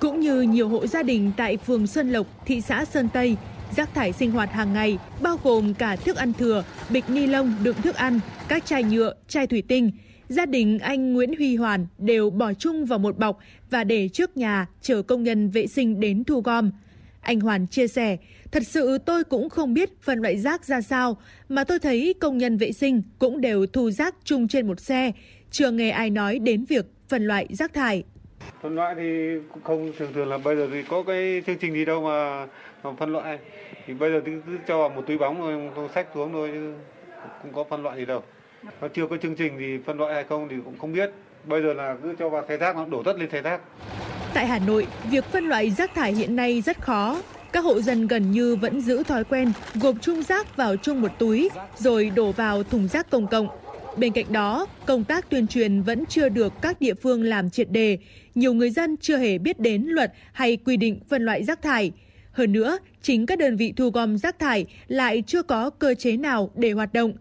Cũng như nhiều hộ gia đình tại phường Sơn Lộc, thị xã Sơn Tây, rác thải sinh hoạt hàng ngày bao gồm cả thức ăn thừa, bịch ni lông đựng thức ăn, các chai nhựa, chai thủy tinh. Gia đình anh Nguyễn Huy Hoàn đều bỏ chung vào một bọc và để trước nhà chờ công nhân vệ sinh đến thu gom. Anh Hoàn chia sẻ, thật sự tôi cũng không biết phân loại rác ra sao, mà tôi thấy công nhân vệ sinh cũng đều thu rác chung trên một xe, chưa nghe ai nói đến việc phân loại rác thải. Phân loại thì cũng không thường thường là bây giờ thì có cái chương trình gì đâu mà, mà phân loại. Thì bây giờ thì cứ cho vào một túi bóng rồi không xách xuống thôi chứ không có phân loại gì đâu. Nó chưa có chương trình thì phân loại hay không thì cũng không biết. Bây giờ là cứ cho vào xe rác nó đổ tất lên xe rác. Tại Hà Nội, việc phân loại rác thải hiện nay rất khó. Các hộ dân gần như vẫn giữ thói quen gộp chung rác vào chung một túi rồi đổ vào thùng rác công cộng. Bên cạnh đó, công tác tuyên truyền vẫn chưa được các địa phương làm triệt đề. Nhiều người dân chưa hề biết đến luật hay quy định phân loại rác thải. Hơn nữa, chính các đơn vị thu gom rác thải lại chưa có cơ chế nào để hoạt động.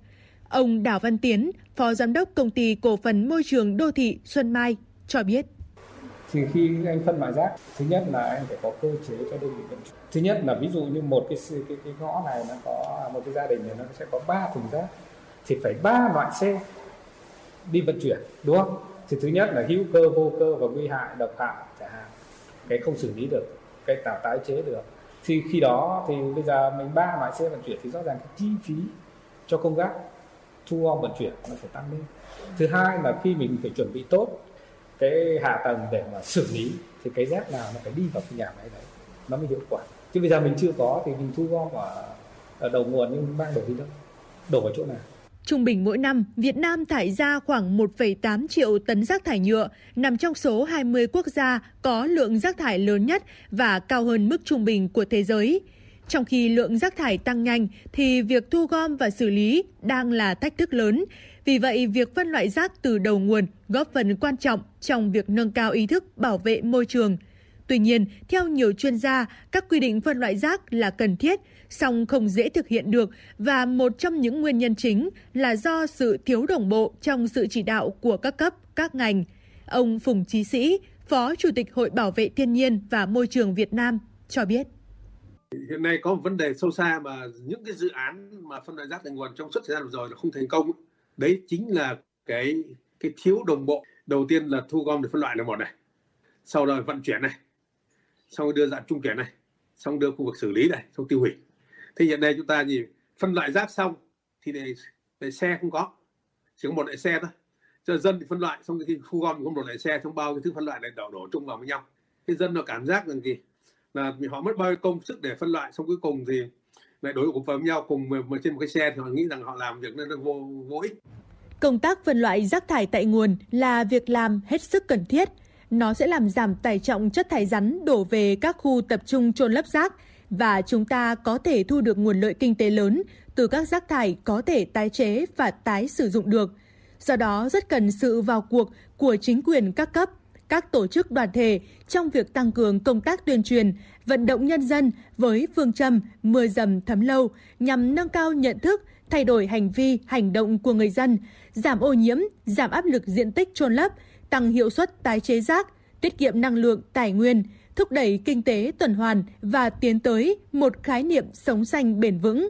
Ông Đào Văn Tiến, Phó Giám đốc Công ty Cổ phần Môi trường Đô thị Xuân Mai cho biết. Thì khi anh phân loại rác, thứ nhất là anh phải có cơ chế cho đơn vị vận chuyển. Thứ nhất là ví dụ như một cái cái, cái ngõ này nó có một cái gia đình này nó sẽ có 3 thùng rác thì phải ba loại xe đi vận chuyển đúng không? Thì thứ nhất là hữu cơ, vô cơ và nguy hại, độc hại chẳng hạn. Cái không xử lý được, cái tạo tái chế được. Thì khi đó thì bây giờ mình ba loại xe vận chuyển thì rõ ràng cái chi phí cho công tác thu gom vận chuyển nó phải tăng lên. Thứ hai là khi mình phải chuẩn bị tốt cái hạ tầng để mà xử lý thì cái rác nào nó phải đi vào cái nhà máy đấy nó mới hiệu quả chứ bây giờ mình chưa có thì mình thu gom ở, ở đầu nguồn nhưng mang đổ đi đâu đổ vào chỗ nào Trung bình mỗi năm, Việt Nam thải ra khoảng 1,8 triệu tấn rác thải nhựa, nằm trong số 20 quốc gia có lượng rác thải lớn nhất và cao hơn mức trung bình của thế giới. Trong khi lượng rác thải tăng nhanh thì việc thu gom và xử lý đang là thách thức lớn. Vì vậy, việc phân loại rác từ đầu nguồn góp phần quan trọng trong việc nâng cao ý thức bảo vệ môi trường. Tuy nhiên, theo nhiều chuyên gia, các quy định phân loại rác là cần thiết, song không dễ thực hiện được và một trong những nguyên nhân chính là do sự thiếu đồng bộ trong sự chỉ đạo của các cấp, các ngành. Ông Phùng Chí Sĩ, Phó Chủ tịch Hội Bảo vệ Thiên nhiên và Môi trường Việt Nam cho biết. Hiện nay có một vấn đề sâu xa mà những cái dự án mà phân loại rác thành nguồn trong suốt thời gian vừa rồi là không thành công. Đấy chính là cái cái thiếu đồng bộ. Đầu tiên là thu gom để phân loại là một này. Sau đó vận chuyển này. Sau đưa dạng trung chuyển này. Xong đưa khu vực xử lý này, xong tiêu hủy. Thì hiện nay chúng ta gì phân loại rác xong thì để, để xe không có. Chỉ có một loại xe thôi. Cho dân thì phân loại xong khi thu gom thì có một loại xe trong bao cái thứ phân loại này đổ đổ chung vào với nhau. Thì dân nó cảm giác rằng gì là họ mất bao nhiêu công sức để phân loại xong cuối cùng thì lại đối cùng với nhau cùng trên một cái xe thì họ nghĩ rằng họ làm việc nên nó vô vô ích Công tác phân loại rác thải tại nguồn là việc làm hết sức cần thiết. Nó sẽ làm giảm tải trọng chất thải rắn đổ về các khu tập trung chôn lấp rác và chúng ta có thể thu được nguồn lợi kinh tế lớn từ các rác thải có thể tái chế và tái sử dụng được. Do đó rất cần sự vào cuộc của chính quyền các cấp, các tổ chức đoàn thể trong việc tăng cường công tác tuyên truyền, vận động nhân dân với phương châm mưa dầm thấm lâu nhằm nâng cao nhận thức, thay đổi hành vi, hành động của người dân, giảm ô nhiễm, giảm áp lực diện tích trôn lấp, tăng hiệu suất tái chế rác, tiết kiệm năng lượng, tài nguyên, thúc đẩy kinh tế tuần hoàn và tiến tới một khái niệm sống xanh bền vững.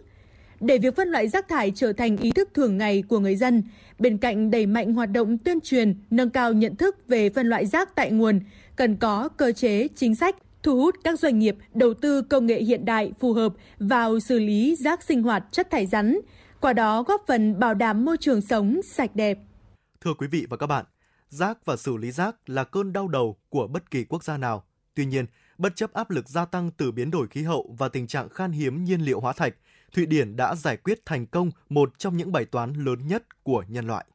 Để việc phân loại rác thải trở thành ý thức thường ngày của người dân, bên cạnh đẩy mạnh hoạt động tuyên truyền, nâng cao nhận thức về phân loại rác tại nguồn, cần có cơ chế, chính sách thu hút các doanh nghiệp đầu tư công nghệ hiện đại phù hợp vào xử lý rác sinh hoạt chất thải rắn, qua đó góp phần bảo đảm môi trường sống sạch đẹp. Thưa quý vị và các bạn, rác và xử lý rác là cơn đau đầu của bất kỳ quốc gia nào. Tuy nhiên, bất chấp áp lực gia tăng từ biến đổi khí hậu và tình trạng khan hiếm nhiên liệu hóa thạch, Thụy Điển đã giải quyết thành công một trong những bài toán lớn nhất của nhân loại.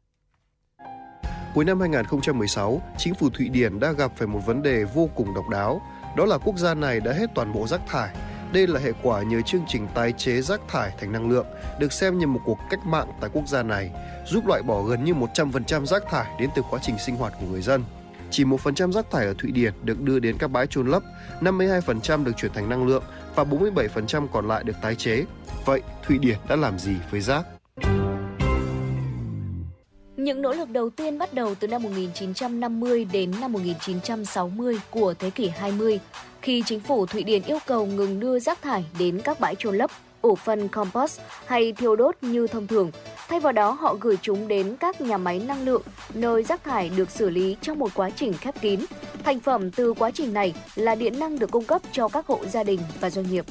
Cuối năm 2016, chính phủ Thụy Điển đã gặp phải một vấn đề vô cùng độc đáo, đó là quốc gia này đã hết toàn bộ rác thải Đây là hệ quả nhờ chương trình tái chế rác thải thành năng lượng, được xem như một cuộc cách mạng tại quốc gia này, giúp loại bỏ gần như 100% rác thải đến từ quá trình sinh hoạt của người dân. Chỉ 1% rác thải ở Thụy Điển được đưa đến các bãi chôn lấp, 52% được chuyển thành năng lượng và 47% còn lại được tái chế. Vậy Thụy Điển đã làm gì với rác? Những nỗ lực đầu tiên bắt đầu từ năm 1950 đến năm 1960 của thế kỷ 20, khi chính phủ Thụy Điển yêu cầu ngừng đưa rác thải đến các bãi chôn lấp, ủ phân compost hay thiêu đốt như thông thường. Thay vào đó, họ gửi chúng đến các nhà máy năng lượng, nơi rác thải được xử lý trong một quá trình khép kín. Thành phẩm từ quá trình này là điện năng được cung cấp cho các hộ gia đình và doanh nghiệp.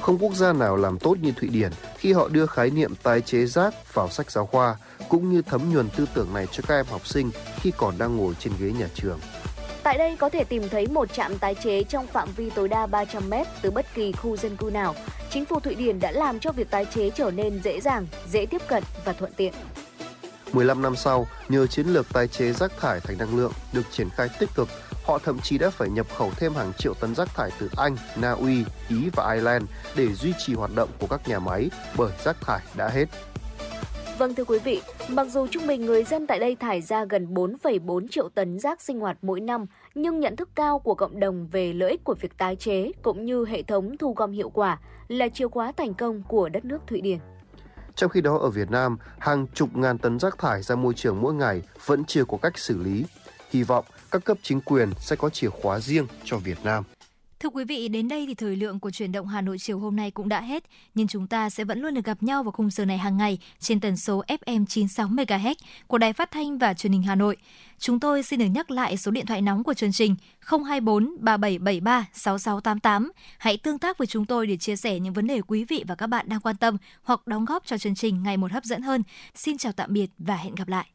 Không quốc gia nào làm tốt như Thụy Điển khi họ đưa khái niệm tái chế rác vào sách giáo khoa, cũng như thấm nhuần tư tưởng này cho các em học sinh khi còn đang ngồi trên ghế nhà trường. Tại đây có thể tìm thấy một trạm tái chế trong phạm vi tối đa 300 m từ bất kỳ khu dân cư nào. Chính phủ Thụy Điển đã làm cho việc tái chế trở nên dễ dàng, dễ tiếp cận và thuận tiện. 15 năm sau, nhờ chiến lược tái chế rác thải thành năng lượng được triển khai tích cực, họ thậm chí đã phải nhập khẩu thêm hàng triệu tấn rác thải từ Anh, Na Uy, Ý và Ireland để duy trì hoạt động của các nhà máy bởi rác thải đã hết. Vâng thưa quý vị, mặc dù trung bình người dân tại đây thải ra gần 4,4 triệu tấn rác sinh hoạt mỗi năm, nhưng nhận thức cao của cộng đồng về lợi ích của việc tái chế cũng như hệ thống thu gom hiệu quả là chìa khóa thành công của đất nước Thụy Điển. Trong khi đó ở Việt Nam, hàng chục ngàn tấn rác thải ra môi trường mỗi ngày vẫn chưa có cách xử lý. Hy vọng các cấp chính quyền sẽ có chìa khóa riêng cho Việt Nam. Thưa quý vị, đến đây thì thời lượng của chuyển động Hà Nội chiều hôm nay cũng đã hết, nhưng chúng ta sẽ vẫn luôn được gặp nhau vào khung giờ này hàng ngày trên tần số FM 96 MHz của Đài Phát thanh và Truyền hình Hà Nội. Chúng tôi xin được nhắc lại số điện thoại nóng của chương trình 024 3773 6688. Hãy tương tác với chúng tôi để chia sẻ những vấn đề quý vị và các bạn đang quan tâm hoặc đóng góp cho chương trình ngày một hấp dẫn hơn. Xin chào tạm biệt và hẹn gặp lại.